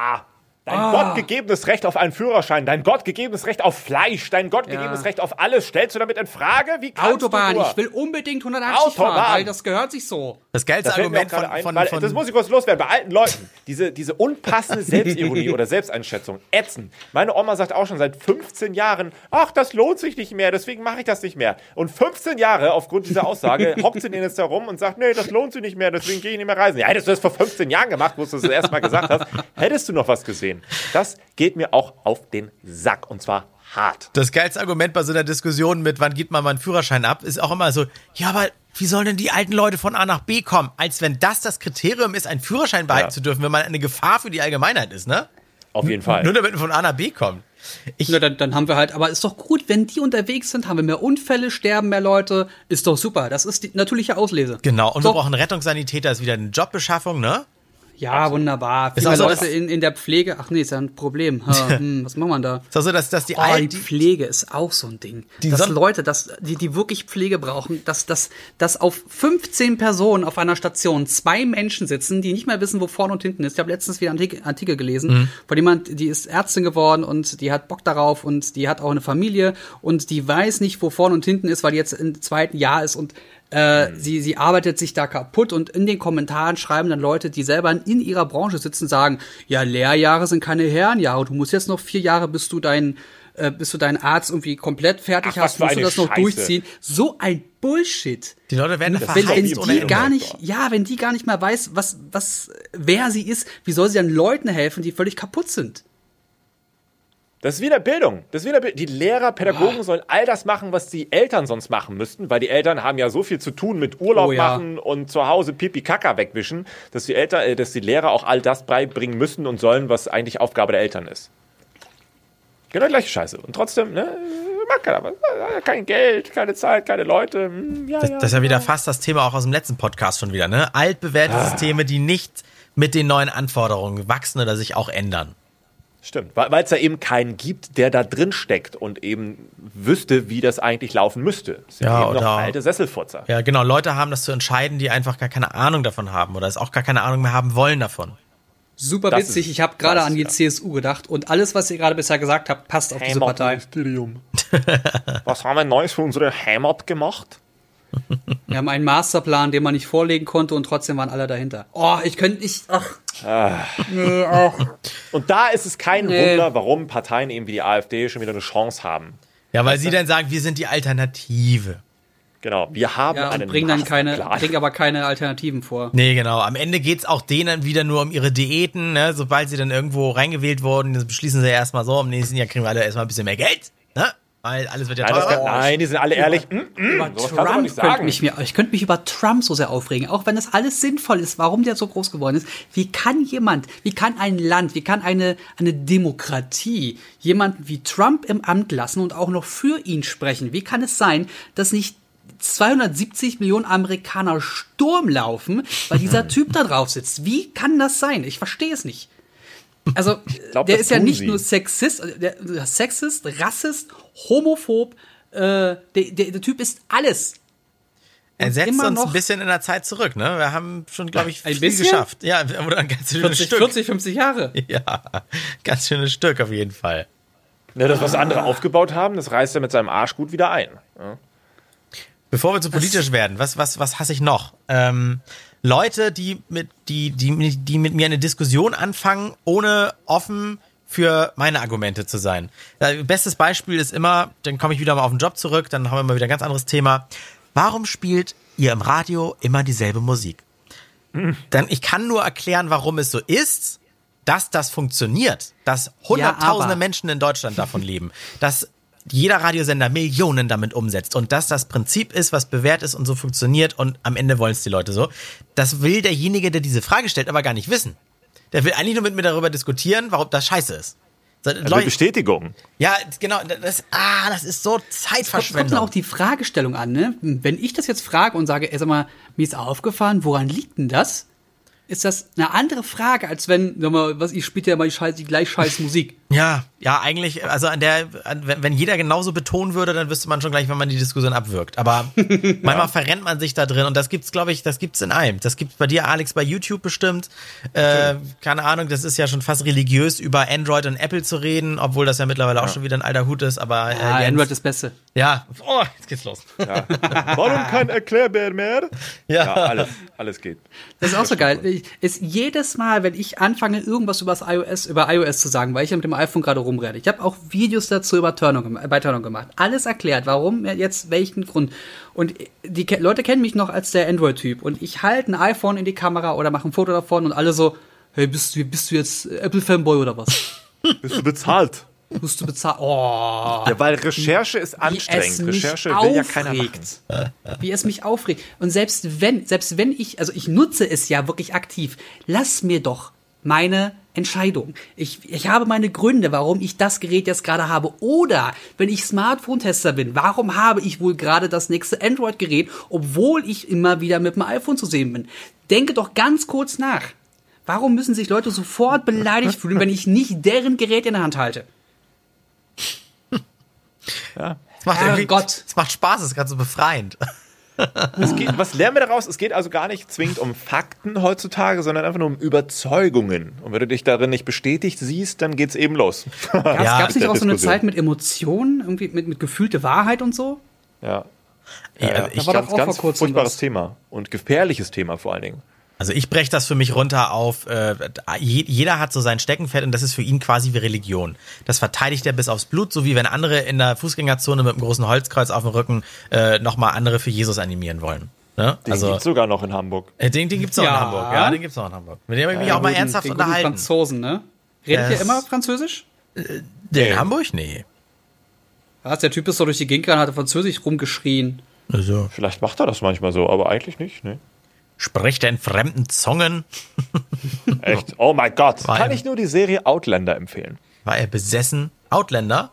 S3: Dein ah. gottgegebenes Recht auf einen Führerschein, dein gottgegebenes Recht auf Fleisch, dein gottgegebenes ja. Recht auf alles, stellst du damit in Frage? Wie kannst
S2: Autobahn, ich will unbedingt 180 Autobahn. fahren, weil das gehört sich so.
S1: Das geilste das Argument von, ein, von,
S3: weil, von, Das muss ich kurz loswerden, bei alten Leuten, diese, diese unpassende Selbstironie oder Selbsteinschätzung, ätzen. Meine Oma sagt auch schon seit 15 Jahren, ach, das lohnt sich nicht mehr, deswegen mache ich das nicht mehr. Und 15 Jahre aufgrund dieser Aussage hockt sie denn jetzt da rum und sagt, nee, das lohnt sich nicht mehr, deswegen gehe ich nicht mehr reisen. Ja, hättest du das vor 15 Jahren gemacht, wo du das erste Mal gesagt hast, hättest du noch was gesehen. Das geht mir auch auf den Sack und zwar hart.
S1: Das geilste Argument bei so einer Diskussion mit, wann gibt man mal einen Führerschein ab, ist auch immer so, ja, aber wie sollen denn die alten Leute von A nach B kommen? Als wenn das das Kriterium ist, einen Führerschein behalten ja. zu dürfen, wenn man eine Gefahr für die Allgemeinheit ist, ne?
S3: Auf jeden Fall.
S1: Nur damit man von A nach B kommt.
S2: Ich, ja, dann, dann haben wir halt, aber ist doch gut, wenn die unterwegs sind, haben wir mehr Unfälle, sterben mehr Leute, ist doch super. Das ist die natürliche Auslese.
S1: Genau, und so. wir brauchen Rettungssanitäter, ist wieder eine Jobbeschaffung, ne?
S2: Ja, Absolut. wunderbar. Viele so, Leute in, in der Pflege, ach nee, ist ja ein Problem. hm, was macht man da?
S1: Ist auch so, dass, dass die,
S2: oh, die Pflege ist auch so ein Ding. Die dass Leute, dass, die, die wirklich Pflege brauchen, dass, dass, dass auf 15 Personen auf einer Station zwei Menschen sitzen, die nicht mehr wissen, wo vorne und hinten ist. Ich habe letztens wieder einen Artikel, Artikel gelesen mhm. von jemand, die ist Ärztin geworden und die hat Bock darauf und die hat auch eine Familie und die weiß nicht, wo vorne und hinten ist, weil die jetzt im zweiten Jahr ist und äh, mhm. sie, sie arbeitet sich da kaputt und in den Kommentaren schreiben dann Leute, die selber in ihrer Branche sitzen, sagen, ja, Lehrjahre sind keine Herrenjahre, du musst jetzt noch vier Jahre, bis du dein, äh, bis du deinen Arzt irgendwie komplett fertig Ach, hast, musst du das noch Scheiße. durchziehen. So ein Bullshit.
S1: Die Leute werden
S2: wenn, wenn die gar nicht, ja, wenn die gar nicht mehr weiß, was, was, wer sie ist, wie soll sie dann Leuten helfen, die völlig kaputt sind?
S3: Das ist wie in der Bildung. Das ist wie in der Bildung. Die Lehrer, Pädagogen oh. sollen all das machen, was die Eltern sonst machen müssten, weil die Eltern haben ja so viel zu tun mit Urlaub oh, ja. machen und zu Hause Pipi Kaka wegwischen, dass die Eltern, äh, dass die Lehrer auch all das beibringen müssen und sollen, was eigentlich Aufgabe der Eltern ist. Genau die gleiche Scheiße. Und trotzdem, ne, mag keiner was. Kein Geld, keine Zeit, keine Leute. Hm,
S1: ja, das, ja, das ist ja wieder fast das Thema auch aus dem letzten Podcast schon wieder, ne? Altbewährte ah. Systeme, die nicht mit den neuen Anforderungen wachsen oder sich auch ändern.
S3: Stimmt, weil es ja eben keinen gibt, der da drin steckt und eben wüsste, wie das eigentlich laufen müsste.
S1: Das sind ja,
S3: eben
S1: noch
S3: alte Sesselfurzer.
S1: Ja, genau. Leute haben das zu entscheiden, die einfach gar keine Ahnung davon haben oder es auch gar keine Ahnung mehr haben wollen davon.
S2: Super das witzig. Ich habe gerade an die ja. CSU gedacht und alles, was ihr gerade bisher gesagt habt, passt auf diese Partei.
S3: was haben wir Neues für unsere Heimat gemacht?
S2: Wir haben einen Masterplan, den man nicht vorlegen konnte und trotzdem waren alle dahinter. Oh, ich könnte nicht. Ach. Ah.
S3: Nee, ach. Und da ist es kein nee. Wunder, warum Parteien eben wie die AfD schon wieder eine Chance haben.
S1: Ja, weil sie dann sagen, wir sind die Alternative.
S3: Genau, wir haben
S2: ja, einen bringen dann keine, bringen aber keine Alternativen vor.
S1: Nee, genau. Am Ende geht's auch denen wieder nur um ihre Diäten. Ne? Sobald sie dann irgendwo reingewählt wurden, beschließen sie erstmal so, im nächsten Jahr kriegen wir alle erstmal ein bisschen mehr Geld. Weil alles wird ja
S3: nein,
S1: teurer.
S3: Kann, nein, die sind alle ehrlich.
S2: Über, mm, mm, über Trump könnte mich, mir, ich könnte mich über Trump so sehr aufregen, auch wenn das alles sinnvoll ist, warum der so groß geworden ist. Wie kann jemand, wie kann ein Land, wie kann eine, eine Demokratie jemanden wie Trump im Amt lassen und auch noch für ihn sprechen? Wie kann es sein, dass nicht 270 Millionen Amerikaner Sturm laufen, weil dieser Typ da drauf sitzt. Wie kann das sein? Ich verstehe es nicht. Also, glaub, der ist ja nicht sie. nur Sexist, der Sexist, Rassist, Homophob, äh, der, der, der Typ ist alles.
S1: Er setzt uns ein bisschen in der Zeit zurück, ne? Wir haben schon, glaube ich,
S2: ein viel bisschen? geschafft.
S1: Ja, oder ein ganz schönes
S2: 40,
S1: Stück.
S2: 40, 50 Jahre.
S1: Ja, ganz schönes Stück auf jeden Fall.
S3: Ja, das, was andere aufgebaut haben, das reißt er mit seinem Arsch gut wieder ein. Ja.
S1: Bevor wir zu politisch was? werden, was, was, was hasse ich noch? Ähm, Leute, die mit, die, die, die mit mir eine Diskussion anfangen, ohne offen für meine Argumente zu sein. Bestes Beispiel ist immer, dann komme ich wieder mal auf den Job zurück, dann haben wir mal wieder ein ganz anderes Thema. Warum spielt ihr im Radio immer dieselbe Musik? Mhm. Dann, ich kann nur erklären, warum es so ist, dass das funktioniert, dass hunderttausende ja, Menschen in Deutschland davon leben, dass jeder Radiosender Millionen damit umsetzt und dass das Prinzip ist, was bewährt ist und so funktioniert und am Ende wollen es die Leute so. Das will derjenige, der diese Frage stellt, aber gar nicht wissen. Der will eigentlich nur mit mir darüber diskutieren, warum das scheiße ist.
S3: Also Bestätigung.
S1: Ja, genau. Das, ah, das ist so Zeitverschwendung. Es kommt
S2: auch die Fragestellung an, ne? Wenn ich das jetzt frage und sage, ey, sag mal, mir ist aufgefallen, woran liegt denn das? ist das eine andere Frage, als wenn, sag mal, was ich spiele ja mal die, Scheiß, die gleich scheiß Musik.
S1: Ja, ja, eigentlich, also an der, an, wenn, wenn jeder genauso betonen würde, dann wüsste man schon gleich, wenn man die Diskussion abwirkt. Aber manchmal ja. verrennt man sich da drin und das gibt's, glaube ich, das gibt's in allem. Das gibt's bei dir, Alex, bei YouTube bestimmt. Äh, keine Ahnung, das ist ja schon fast religiös, über Android und Apple zu reden, obwohl das ja mittlerweile ja. auch schon wieder ein alter Hut ist, aber.
S2: Äh, ja, Android ist das Beste.
S1: Ja. Oh, jetzt geht's los. Ja.
S3: Warum kein Erklärbär mehr? Ja. ja, alles, alles geht.
S2: Das ist auch so geil. Ist jedes Mal, wenn ich anfange, irgendwas über iOS, über iOS zu sagen, weil ich ja mit dem iPhone gerade rumrede. Ich habe auch Videos dazu über Turnung, bei Turnung gemacht. Alles erklärt, warum jetzt, welchen Grund. Und die Leute kennen mich noch als der Android-Typ. Und ich halte ein iPhone in die Kamera oder mache ein Foto davon und alle so, hey, bist du, bist du jetzt Apple-Fanboy oder was?
S3: bist du bezahlt?
S2: musst du bezahlen. Oh,
S3: ja, weil Recherche ist anstrengend. Recherche will ja keiner machen.
S2: Wie es mich aufregt. Und selbst wenn, selbst wenn ich, also ich nutze es ja wirklich aktiv, lass mir doch meine Entscheidung. Ich, ich habe meine Gründe, warum ich das Gerät jetzt gerade habe. Oder wenn ich Smartphone-Tester bin, warum habe ich wohl gerade das nächste Android-Gerät, obwohl ich immer wieder mit dem iPhone zu sehen bin. Denke doch ganz kurz nach. Warum müssen sich Leute sofort beleidigt fühlen, wenn ich nicht deren Gerät in der Hand halte?
S1: Ja. Es macht, oh Gott. es macht Spaß, es ist gerade so befreiend.
S3: Geht, was lernen wir daraus? Es geht also gar nicht zwingend um Fakten heutzutage, sondern einfach nur um Überzeugungen. Und wenn du dich darin nicht bestätigt siehst, dann geht's eben los.
S2: Gab es ja, nicht auch so eine Zeit mit Emotionen, irgendwie mit, mit gefühlte Wahrheit und so?
S3: Ja. Ja, ja, ich da war ganz, ganz furchtbares Thema und gefährliches Thema vor allen Dingen.
S1: Also ich breche das für mich runter auf, äh, jeder hat so sein Steckenpferd und das ist für ihn quasi wie Religion. Das verteidigt er bis aufs Blut, so wie wenn andere in der Fußgängerzone mit einem großen Holzkreuz auf dem Rücken äh, nochmal andere für Jesus animieren wollen.
S3: Ne? Den also, gibt's sogar noch in Hamburg.
S1: Äh, den den gibt's auch ja. in Hamburg, ja, den gibt's auch in Hamburg. Mit dem habe ich mich ja, auch mal guten, ernsthaft den unterhalten.
S2: Franzosen, ne? Redet ihr immer Französisch?
S1: Äh, der in Hamburg? Nee.
S2: Was, der Typ ist so durch die Gegend gegangen, hat Französisch rumgeschrien.
S3: Also. Vielleicht macht er das manchmal so, aber eigentlich nicht, ne?
S1: Spricht er in fremden Zungen?
S3: Echt? Oh mein Gott. War Kann er, ich nur die Serie Outlander empfehlen.
S1: War er besessen? Outlander?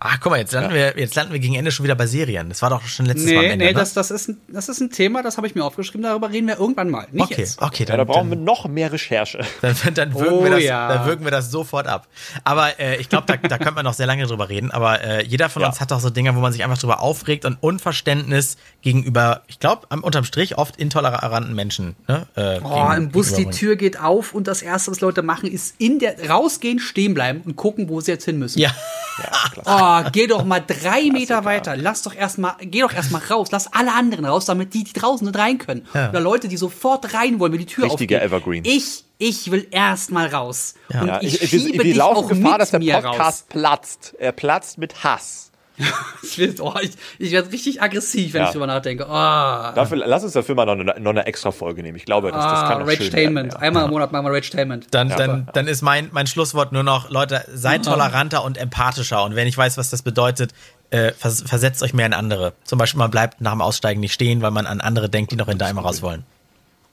S1: Ach, guck mal, jetzt landen, ja. wir, jetzt landen wir gegen Ende schon wieder bei Serien. Das war doch schon letztes
S2: nee,
S1: Mal am Ende,
S2: Nee,
S1: ne?
S2: das, das, ist ein, das ist ein Thema, das habe ich mir aufgeschrieben, darüber reden wir irgendwann mal. Nicht
S1: okay,
S2: jetzt.
S1: okay.
S3: Dann, ja, da brauchen dann, wir noch mehr Recherche.
S1: Dann, dann, wirken,
S2: oh,
S1: wir das,
S2: ja.
S1: dann wirken wir das sofort ab. Aber äh, ich glaube, da, da könnte man noch sehr lange drüber reden. Aber äh, jeder von ja. uns hat doch so Dinge, wo man sich einfach drüber aufregt und Unverständnis gegenüber, ich glaube, unterm Strich oft intoleranten Menschen. Ne?
S2: Äh, oh, im Bus die Tür geht auf und das Erste, was Leute machen, ist in der rausgehen, stehen bleiben und gucken, wo sie jetzt hin müssen.
S1: Ja.
S2: ja oh, geh doch mal drei Meter weiter. Lass doch erstmal, geh doch erstmal raus. Lass alle anderen raus, damit die, die draußen nicht rein können. Ja. Oder Leute, die sofort rein wollen, wenn die Tür
S3: Richtiger. Evergreen.
S2: Ich, ich will erstmal raus.
S3: Ja. Und ich, ich schiebe wir, wir laufen Gefahr, dass der Podcast
S2: raus.
S3: platzt. Er platzt mit Hass.
S2: ich werde oh, ich, ich werd richtig aggressiv, wenn ja. ich drüber nachdenke. Oh.
S3: Dafür, lass uns dafür mal noch eine, noch eine extra Folge nehmen. Ich glaube, das, das kann
S2: ah, Rage-Tainment. Ja. Einmal im Monat machen wir Rage-Tainment.
S1: Dann, dann, dann ist mein, mein Schlusswort nur noch, Leute, seid toleranter und empathischer. Und wenn ich weiß, was das bedeutet, äh, vers versetzt euch mehr in andere. Zum Beispiel, man bleibt nach dem Aussteigen nicht stehen, weil man an andere denkt, die noch in Daimler raus wollen.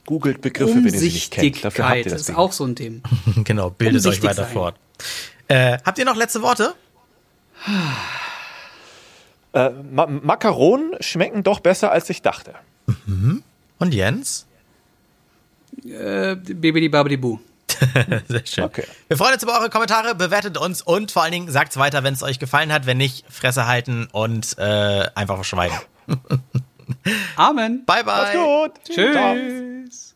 S3: Googelt Begriffe, wenn ihr sie nicht kennt. Dafür habt ihr das
S2: ist Ding. auch so ein Thema.
S1: genau, bildet euch weiter sein. fort. Äh, habt ihr noch letzte Worte?
S3: Äh, Ma Makaronen schmecken doch besser, als ich dachte.
S1: Mhm. Und Jens?
S2: Äh, Bibidi Babidi Bu.
S1: Sehr schön.
S3: Okay.
S1: Wir freuen uns über eure Kommentare, bewertet uns und vor allen Dingen sagt es weiter, wenn es euch gefallen hat. Wenn nicht, Fresse halten und äh, einfach verschweigen.
S2: Amen.
S1: Bye, bye.
S3: Macht's gut.
S2: Tschüss.